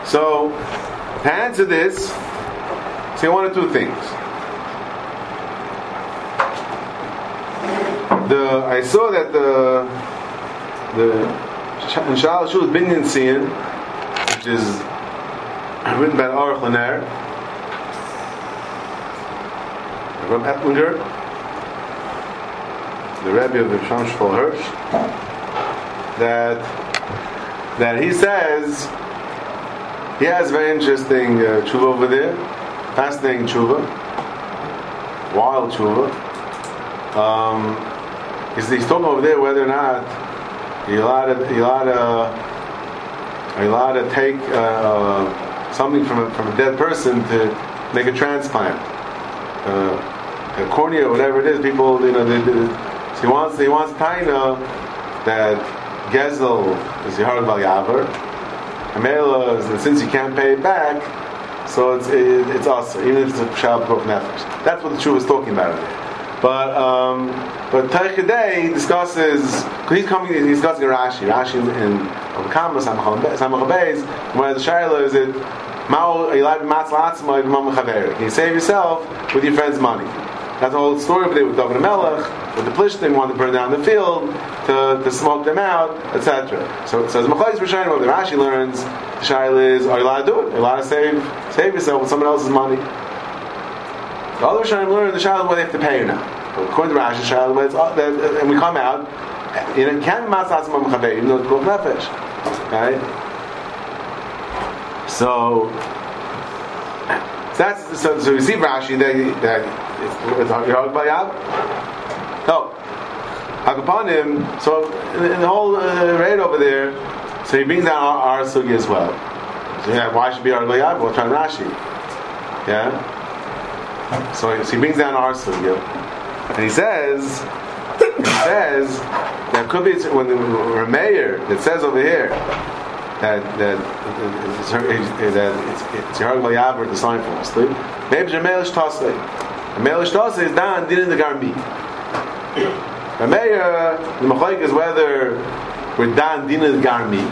So, to answer this, say one or two things. The I saw that the the in Shal Shul Binyan Siyan, which is written by Aruch Laner, from Ettlinger, the Rebbe of the Shamshval Hirsch, that that he says he has very interesting uh, tshuva over there fascinating tshuva, wild tshuva. Um, he's, he's talking over there whether or not you're allowed to, allowed to, you to take uh, something from a, from a dead person to make a transplant. Uh, a cornea, whatever it is, people, you know, they, they, he wants, he wants Taina that Gezel is Yahar Val Yaver, Amela, since you can't pay it back, so it's it, it's us, even if it's a pshal of nefesh. That's what the truth is talking about. But um, but Teichadei discusses he's coming, he's discussing Rashi, Rashi in Kama Samach Beis, where the shaila is it Can you save yourself with your friend's money? That's the whole story of it with David Melech, with the Plishtim wanted to burn down the field to, to smoke them out, etc. So, it says Machais Rishayim, what the Rashi learns, the Shail is, are you allowed to do it? Are you allowed to save, save yourself with someone else's money? The other Rishayim learn the Shail is whether they have to pay or not. But according to Rashi, the Shail is, uh, and we come out, you know, can Masas Mamchaveh, even though it's called Nefesh. Right? So, that's so, so you see Rashi that, that it's, it's Yahag Bayab. No. Hakapanim, so in, in the whole uh, raid over there, so he brings down our, our sugi as well. So yeah, why should be our Bayab? We'll try Rashi. Yeah? So, he brings down our sugi. And he says, he says, there could be when the Rameir it says over here that that it's, that it's, Yerag Bayaber the sign falsely. Maybe Jamelish Tasley. Jamelish Tasley is down in the Garmi. Rameir, the Machaik is whether we're down din the Garmi.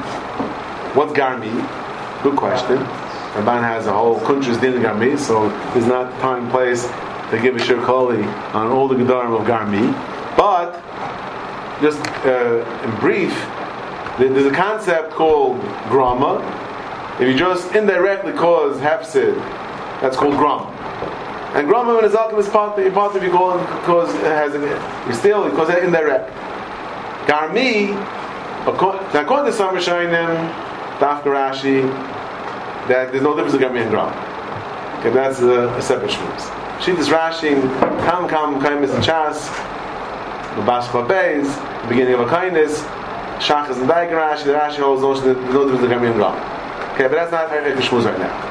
What's Garmi? Good question. Ramban has a whole country's din Garmi, so there's not time and place to give a shirkoli on all the Gedarim of Garmi. But just uh, in brief, there's a concept called grama. If you just indirectly cause hefsid, that's called grama. And grama when it's is part, part of you call it has you steal because it's indirect. Garmi, according to some Rishonim, Daf Rashi, that there's no difference between Garmi and grama. Okay, that's a, a separate shmuz. She is Rashi, kam kam kaimis and chas, the Bashma Beis, beginning of a kindness, Shachas and Daik Rashi, the Rashi holds no difference in Garmi and Ram. Okay, but that's not Erech Shmuz right now.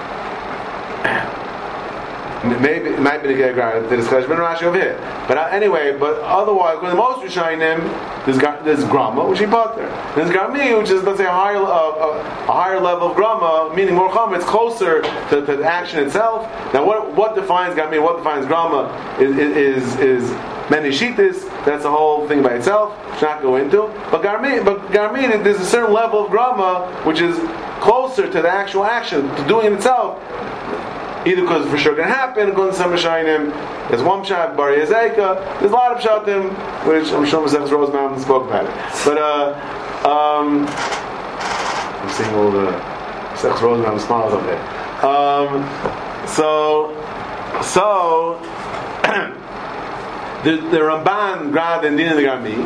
Maybe it might be the Gegar, the discussion, but Rashi over here. But uh, anyway, but otherwise, when the most Rishonim, there's, there's Grama, which he put there. There's Garmi, which is, let's say, a higher, uh, uh, a higher level of Grama, meaning more Chama, it's closer to, to the action itself. Now, what, what defines Garmi, what defines Grama is, is, is many Shitas, that's a whole thing by itself, should not go into. But Garmi, but Garmi, there's a certain level of Grama, which is closer to the actual action, to doing it itself, either because it's for sure going to happen, according to some Rishonim. There's one pshat, Bari Ezeka. There's a lot of pshatim, which I'm sure Moses Rosenbaum spoke about it. But, uh, um, I'm seeing all the Moses Rosenbaum smiles up there. Um, so, so, the, the Ramban, Grad, and Din the Gami,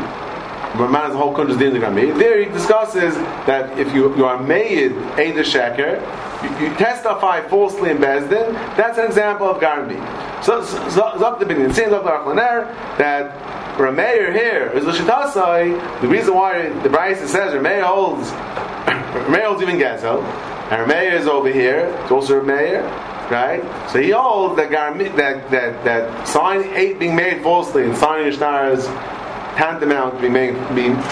Ramban has a whole country's Din the. There he discusses that if you, you are made Eid Sheker, you, you testify falsely in Bezdin, that's an example of Garmi. So, the saying Zok Achmaner, that Rameir here is Lashitasai, the reason why the Bryce says Rameir holds, Rameir holds even Gezel, and Rameir is over here, it's also Rameir, right? So he holds that that, that, that sign eight being made falsely and signing Ishtar is tantamount to being made, being,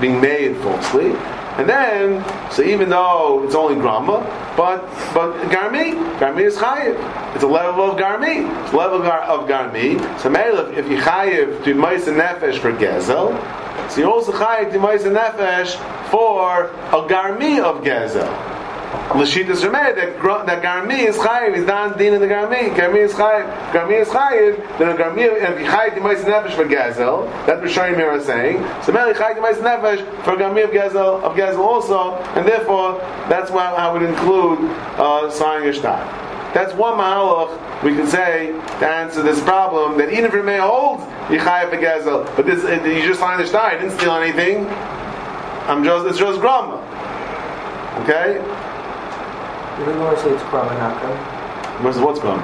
being made falsely. And then, so even though it's only grama, but but garmi, garmi is chayiv. It's a level of garmi. It's a level of garmi. So maybe if you chayiv to mois and nefesh for gezel, so you also chayiv to mois and nefesh for a garmi of gezel. Lashitas Rameh that that Garmi is chayiv is dan din in the Garmi. Garmi is chayiv. Garmi is chayiv. Then a Garmi and if chayiv the Ma'is Nefesh for Gazel. That's what Shayim here is saying. So Meli chayiv the Ma'is Nefesh for Garmi of Gazel of Gazel also, and therefore that's why I would include uh, signing Ishtar. That's one mahalach we can say to answer this problem that even if Rameh holds Yichayev Gazel, but this you just signed the Shtar, didn't steal anything. I'm just it's just grama. Okay. Even though I say it's Krama, not Krama. What's what's grama?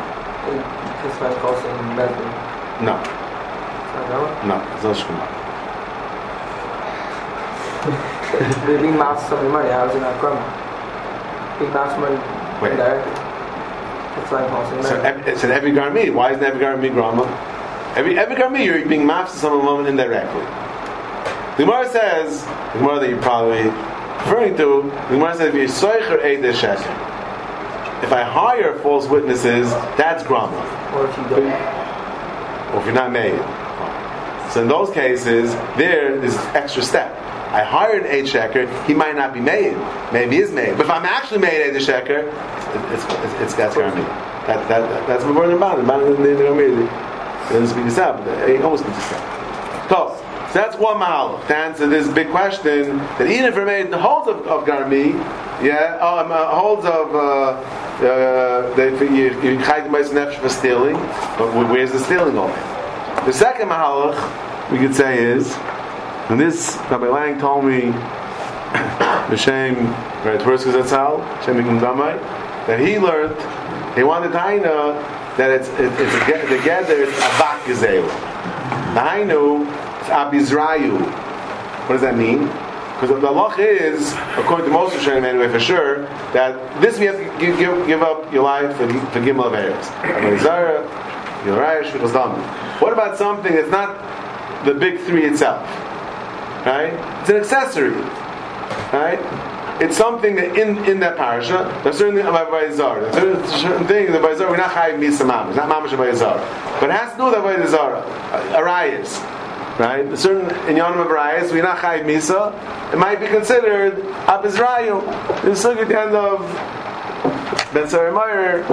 This one's also in Bedouin. No, It's no, it's not shkuma. We're being masked some money, how is it not Krama? Being masked money Wait. indirectly. It's like also in So Bedouin. every, it's an every garmi. Why isn't every garmi grama? Every every garmi you're being masked to some moment indirectly. The Gemara says, the Gemara that you're probably referring to, the Gemara says, if you're soicher eid sheker. If I hire false witnesses, that's grama. Or if you don't. or if you're not made. So in those cases, there is extra step. I hired a checker, he might not be made. Maybe he is made. But if I'm actually made a checker, it's, it's, it's that's be. That, that, that, that's burden about it. About it, they're going to be. It doesn't speak this out, but it almost speaks this out. So that's one mahal to answer this big question that even if we're made the holds of, of Garmi, yeah, um, uh, holds of uh, uh, they you you for stealing, but where's the stealing going? The second mahalach we could say is, and this Rabbi Lang told me, the shame right first that he learned he wanted to haina that it's it, it's a, it's. The hainu is abizrayu. What does that mean? Because the halach is, according to most Rishonim anyway, for sure, that this we have to give, give, give up your life for, for Gimel of Eretz. What about something that's not the big three itself? Right? It's an accessory. Right? It's something that in, in that parasha, there's certain things about Bayazar. There's certain, certain thing that Bayazar, we're not chayiv misa mamash, not mamash Bayazar. But it has to do with Bayazar, Arias. Right? A certain in Yonim of Arias, we're not chayiv misa, it might be considered Abizrayu. This look at the end of Ben Sarimar,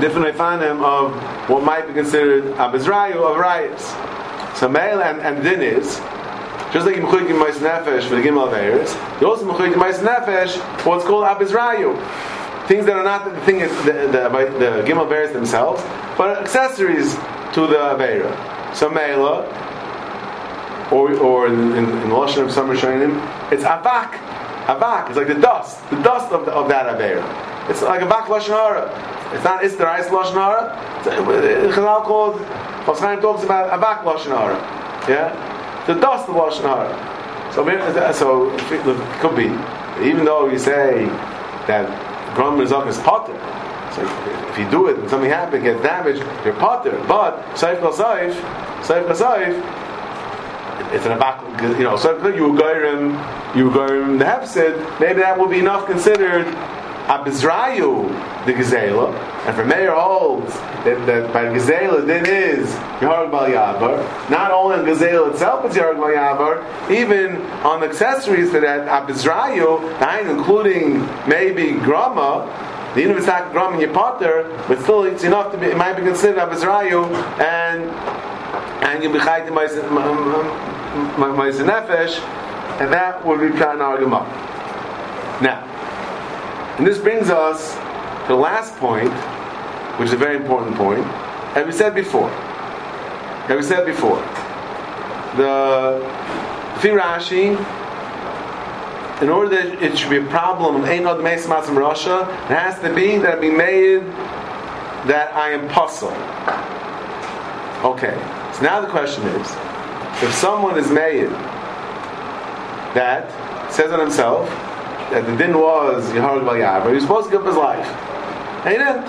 different Ifanim of what might be considered Abizrayu of Arias. So male and, and Din is, just like mechuyekim mais nefesh for the gimel of Eretz, you also mechuyekim mais nefesh for what's called abizrayu. Things that are not the thing, the, the, the gimel of Eretz themselves, but accessories to the Aveira. So Meila, or, or in, in, in the Lashon of some Rishonim, it's avak. Avak, it's like the dust, the dust of, the, of that Aveira. It's like avak Lashon Hara. It's not Istar Ice Lashon Hara. It's- uh, uh, Chazal called, Choschaim talks about avak Lashon Hara. Yeah? the dust of Lashon Hara. So, maybe- so it could be, even though you say that Grom Rizak is potter, so if you do it and something happens, gets damaged, you're potter. But Saif Saif, Saif Saif, it's an abak, you know, so you go him, you him the hefsid, maybe that will be enough considered abizrayu the gazela, and for Meir holds that, that by gazela then is Yarg Bal not only on gazela itself it's Yarg Bal even on accessories for that abizrayu, including maybe grama, the even not gram in your but still it's enough to be, it might be considered abizrayu, and and you'll be chaytim ma'is nefesh, and that would be trying to argue up. Now, and this brings us to the last point, which is a very important point. As we said before, as we said before, the Firashi, in order that it should be a problem, Russia, it has to be that be made that I am puzzled. Okay, so now the question is, if someone is made that says on himself that the din was Yeharag Bal Yavar, he was supposed to give up his life. And he didn't.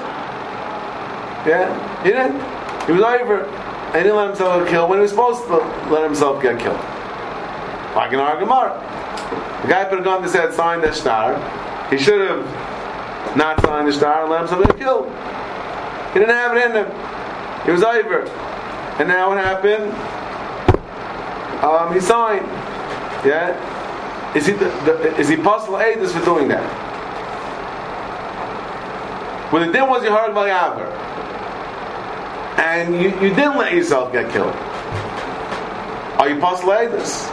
Yeah, he didn't. He was over. And he didn't let himself get killed when he was supposed to let himself get killed. Like in our Gemara. The guy put a gun to head, signed the star. He should have not signed the star and let himself get killed. He didn't have it in him. He was over. And now what happened? Um, he signed. Yeah? Is he, the, the, is he possible Aedis for doing that? When the din was you heard Yavar, and you, you didn't let yourself get killed, are you possible Aedis?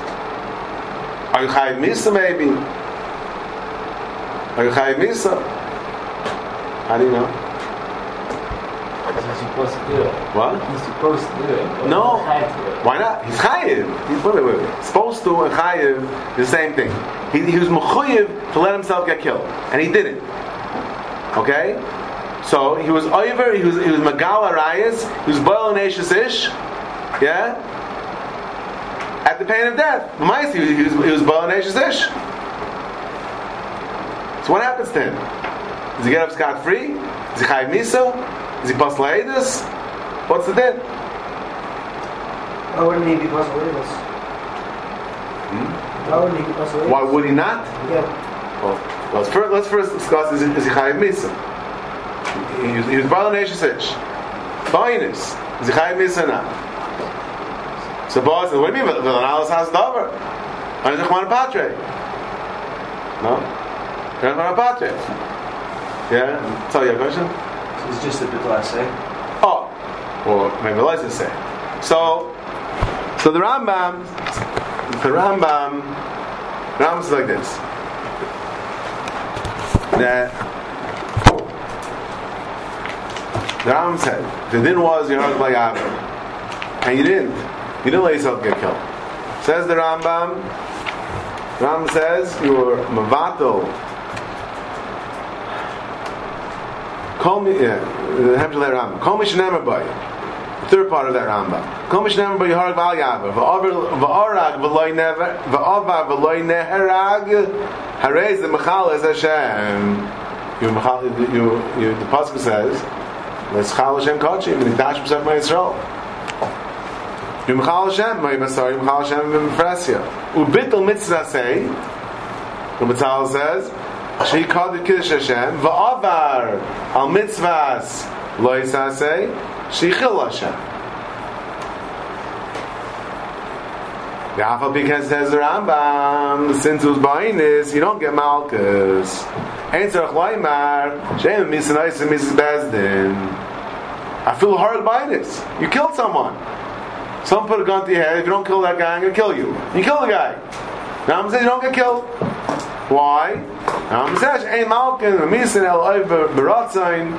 Are you Chayiv Misa maybe? Are you Chayiv Misa? How do you know? Supposed to do it. What? He's supposed to do it. No. he had to do it. Why not? He's chayiv. He's wait, wait, wait, wait. Supposed to and chayiv the same thing. He, he was mechuyev to let himself get killed, and he didn't. Okay, so he was over. He was he was rayas. He was boil and ish. Yeah, at the pain of death. Ma'is, he, he was he was boil and ish. So what happens to him? Does he get up scot free? Does he chayiv misa? Is he paslaidus? What's the din? Why wouldn't he be with this? Why wouldn't he be puzzled Why would he not? Yeah. Oh, well, let's first, let's first discuss is, is he chayiv misa? He he was bala nation ish. Finus. Is he chayiv misa not? So Boaz says, what do you mean? Vilanalis has davar. And is it patre? No? Chwana patre. Yeah? Tell you a question? It's just a bit less, eh? Oh, or maybe let's say. So, so the Rambam, the Rambam, Rambam says like this: that the Rambam said the din was you heard by Yavin, and you didn't, you didn't let yourself get killed. Says the Rambam. Rambam says you were mavato Me, yeah, the Hemshel Rambam. Shenemer Boy. The third part of that Rambam. Call me Shenemer Boy Yeharag Val Yavar. V'orag v'loy never, v'ova v'loy neherag, harez the Mechal es Hashem. You, you, you, the Pasuk says, Let's Chal Hashem Kodshim, and Dash B'Sef Ma Yisrael. You Mechal Hashem, Ma Yibasar, you Mechal Hashem B'Mefresya. Ubitul Mitzvah say, the Mitzvah says, she called it Kiddush Hashem, va'avar al mitzvahs lo yisasei, sheichil Hashem. The Afal because says the Rambam, since it was Bainis, you don't get Malkus. Ain't Tzarech Loimar, Shem Misanais and Mrs. Bezdin. I feel hard this. You killed someone. Some put a gun to your head, if you don't kill that guy, I'm going to kill you. You kill the guy. Rambam says you don't get killed. Why? Now, Misash Ein Malkin, Misan El Oiver Baratzain,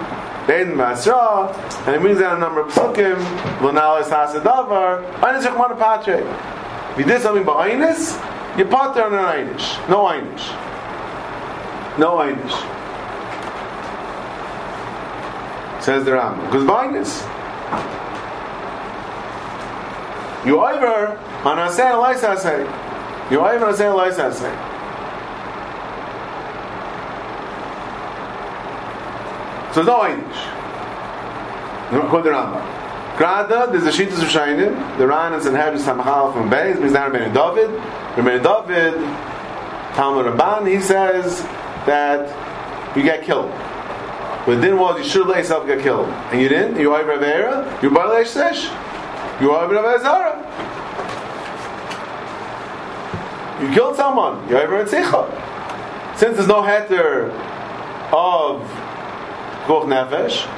Bein Masra, and it brings down a number of psukim, Lunalis Hasadavar, Einis Rechmana Patre. If you did something by Einis, you pater on an Einish. No Einish. No Einish. Says the Ram. Because by Einis. You over on Asay and Lais Asay. You over on a say loy So there's no Einish. According to Rambam. Grada, there's a Shittas Rishainim, the Ran and Sanhedrin Samachal from Beis, down Rabbeinu David. Rabbeinu David, Talmud Rabban, he says that you get killed. But the din was you should let yourself get killed. And you didn't, you over Avera, you Baal Sesh, you over Avezara. You killed someone, you're over Tzicha. Since there's no heter of Koch Nefesh,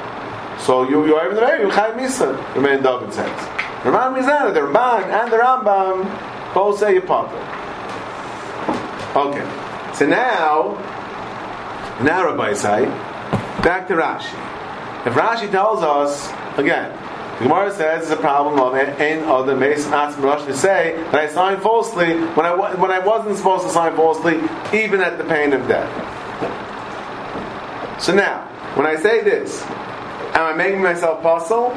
so you you are even there. You chayv misa. The man David says. Ramban Mizana, the Ramban and the Rambam both say potter. Okay. So now, now Rabbi say, back to Rashi. If Rashi tells us again, the Gemara says it's a problem of ein other mason atzim rush to say that I signed falsely when I when I wasn't supposed to sign falsely, even at the pain of death. So now, when I say this, Am I making myself puzzle?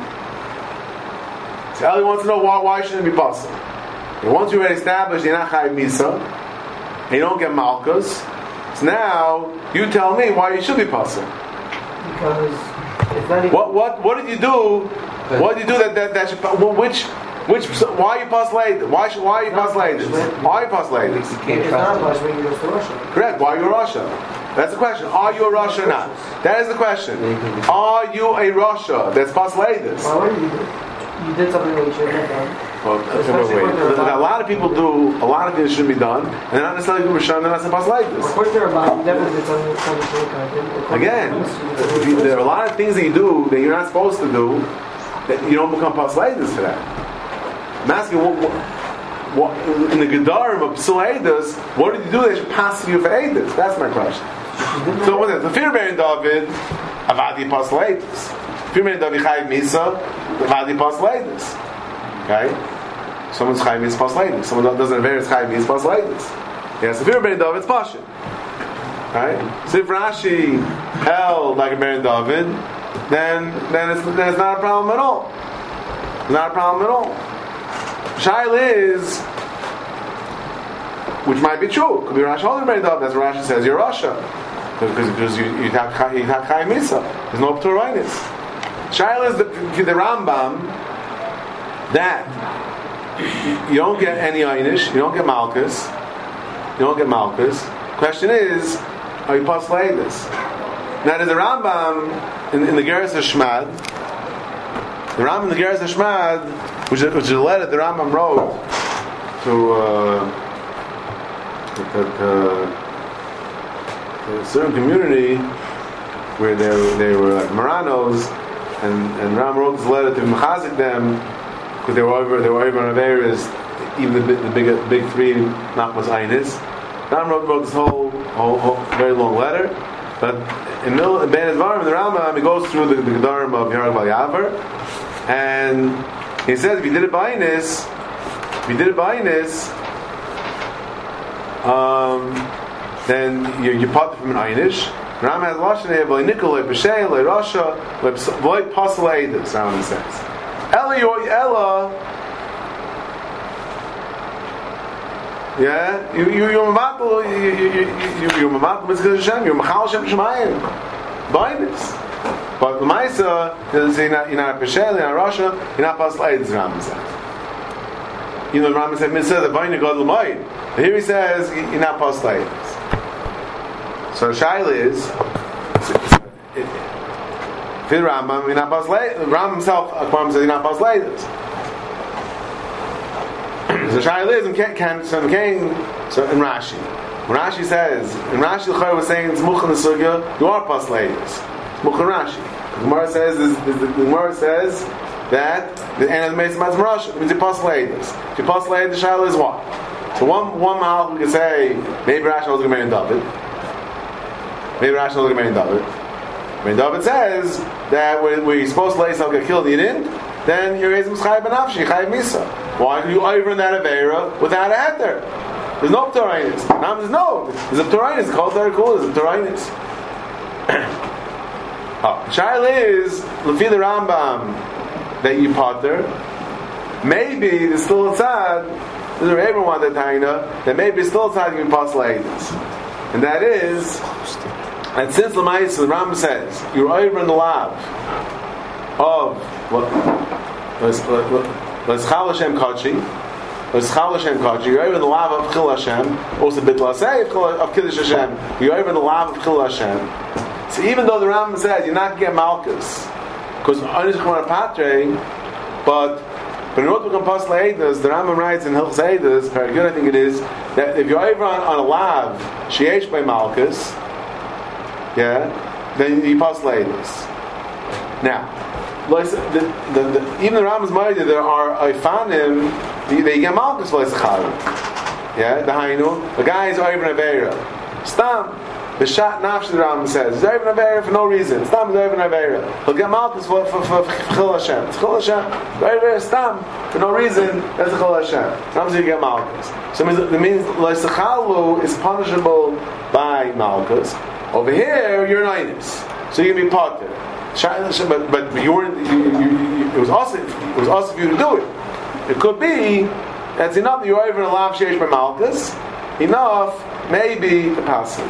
So Eli wants to know why, why shouldn't it be puzzle? And once you already established you're not chayiv misa, and you don't get malchus, so now you tell me why you should be puzzle. Because it's not even. What what what did you do? What did you do that that, that should, which which why are you puzzled? Why should, why are you puzzled? Why are you puzzled? You It's can't not trust much him. you go to rasha. Correct. Why are you a rasha? That's the question. Are you a rasha or not? That is the question. Are you a rasha that's? Why would you do? You did something that you shouldn't have done. Well, wait, when they're wait. about- A lot of people do. A lot of things shouldn't be done, and they're not necessarily good Rishon. They're not supposed like Of this. course, they're about. You definitely did something something to look at. Of Again, there are a lot of things that you do that you're not supposed to do that you don't become this for that. I'm asking, what, what, what, in the Gedarim of Psul what did you do that should pass you for Eidos? That's my question. So what is? The fear bearing David, Avadi Paslatus. Fear bearing David Chayiv Misa, Avadi Paslatus. Okay? Someone's Chayiv Misa Paslatus. Someone doesn't have various Chayiv Misa Paslatus. Yes, the fear bearing David, it's Pashin. Right? So if Rashi held like a Baron David, then then it's, then it's not a problem at all. It's not a problem at all. Shail is, which might be true, could be Rashi David. That's what Rashi says. You're rasha because you you have Chai- Misa. There's no Pturainis. Shail is the, the Rambam that you don't get any Einish, you don't get Malchus, you don't get Malchus. Question is, are you this? Now, there's a Rambam in, in the Geras Hashmad, the Rambam in the Geras Hashmad, which is, which is a letter the Rambam wrote to, uh, to, a certain community where they, they were like Maranos, and, and Rambam wrote this letter to Mechazik them because they were over they were over on Averas, even the, big- the big three Nachmas Einis. Ram wrote, wrote this whole, whole, whole very long letter, but in middle in Ben Advarim, the Rambam, he goes through the, the Gedarim of Yarag Bal Yavar, and he says if you did it by if you did it by Einis, um, then you you part from an Einish. Ram has lashon here, "V'lo nikol le'peshei le'rasha le'psoi pasal eidus." Ram says, Eli yo- Ella." Yeah, you you you mamatl you you you you you mamatl mitzvah Hashem. You're machal Hashem shemayim. Bainis. But the Maisa is you're not you're not a Peshel, you're not rasha, you're not Pasal Eidus. Ram. You know, Rambam said, "Mitzvah the Vayne God L'mayim." Here he says, "You're not Pasal Eidus." So Shaila is. Fil Rambam, you're not Pasal. Rambam himself, Akbar says, "You're not Pasal Eidus." So Shaila is Ken, Ken, so Ken, so in Rashi. When Rashi says, in Rashi, the Chayr was saying, it's Muchan the Sugya, you are Pasal Eidus. It's Muchan Rashi. The Gemara says, is- is- the Gemara says that the end of the Mason Matzim means Eidus. If you Pasal Eidus, Shaila is what? So one one mahal we could say maybe Rashi was going to David. Maybe Rashi was going to David. When David says that where you're supposed to lay yourself get killed, you didn't, then you're raising Chayiv Benafshi, Chayiv Misa. Why are you over in that Avera without a? There's no Ptorainis. Nam says no. There's a Ptorainis. Called there. There's a Ptorainis. oh, Shaila is Lefi the Rambam that you potter. Maybe there's still a tzad There's a Rebbe one that Taina that maybe still talking in Pasal Eidos. And that is, and since Lamais, the Ram says, you're over in the lab of what? Let's let's Chal Hashem Kachi. Let's Chal Hashem Kachi. You're over in the lab of Chil Hashem. Also Bitla Say of Kiddush Hashem. You're over in the lab of Chil Hashem. So even though the Ram says you're not getting Malchus, because Anish Kumar Patre, but but in order to become Pasal Eidos, the Rambam writes in Hilchos Eidos, very good I think it is, that if you're over on, on a lav, sheesh by Malchus, yeah, then you Pasal Eidos. Now, the, the, the, even the Rambam's mighty, there are Ifanim, they, get Malchus like Yeah, the Hainu, the guy is over Aveira. Stam, the shot nafsh the Rambam says, he's over in Aveira for no reason. Stam is over in Aveira. He'll get Malchus for, for, for, for Chil Hashem. It's Chil Hashem. Very, Stam, for no reason, that's the Chil Hashem. Says you get Malchus. So it means, it Leisachalu is punishable by Malchus. Over here, you're an Inus. So you can be potter. But, but you weren't, you, you, you, it was also it was also for you to do it. It could be that's enough. You're over in a lav sheish by Malchus. Enough, maybe the passage.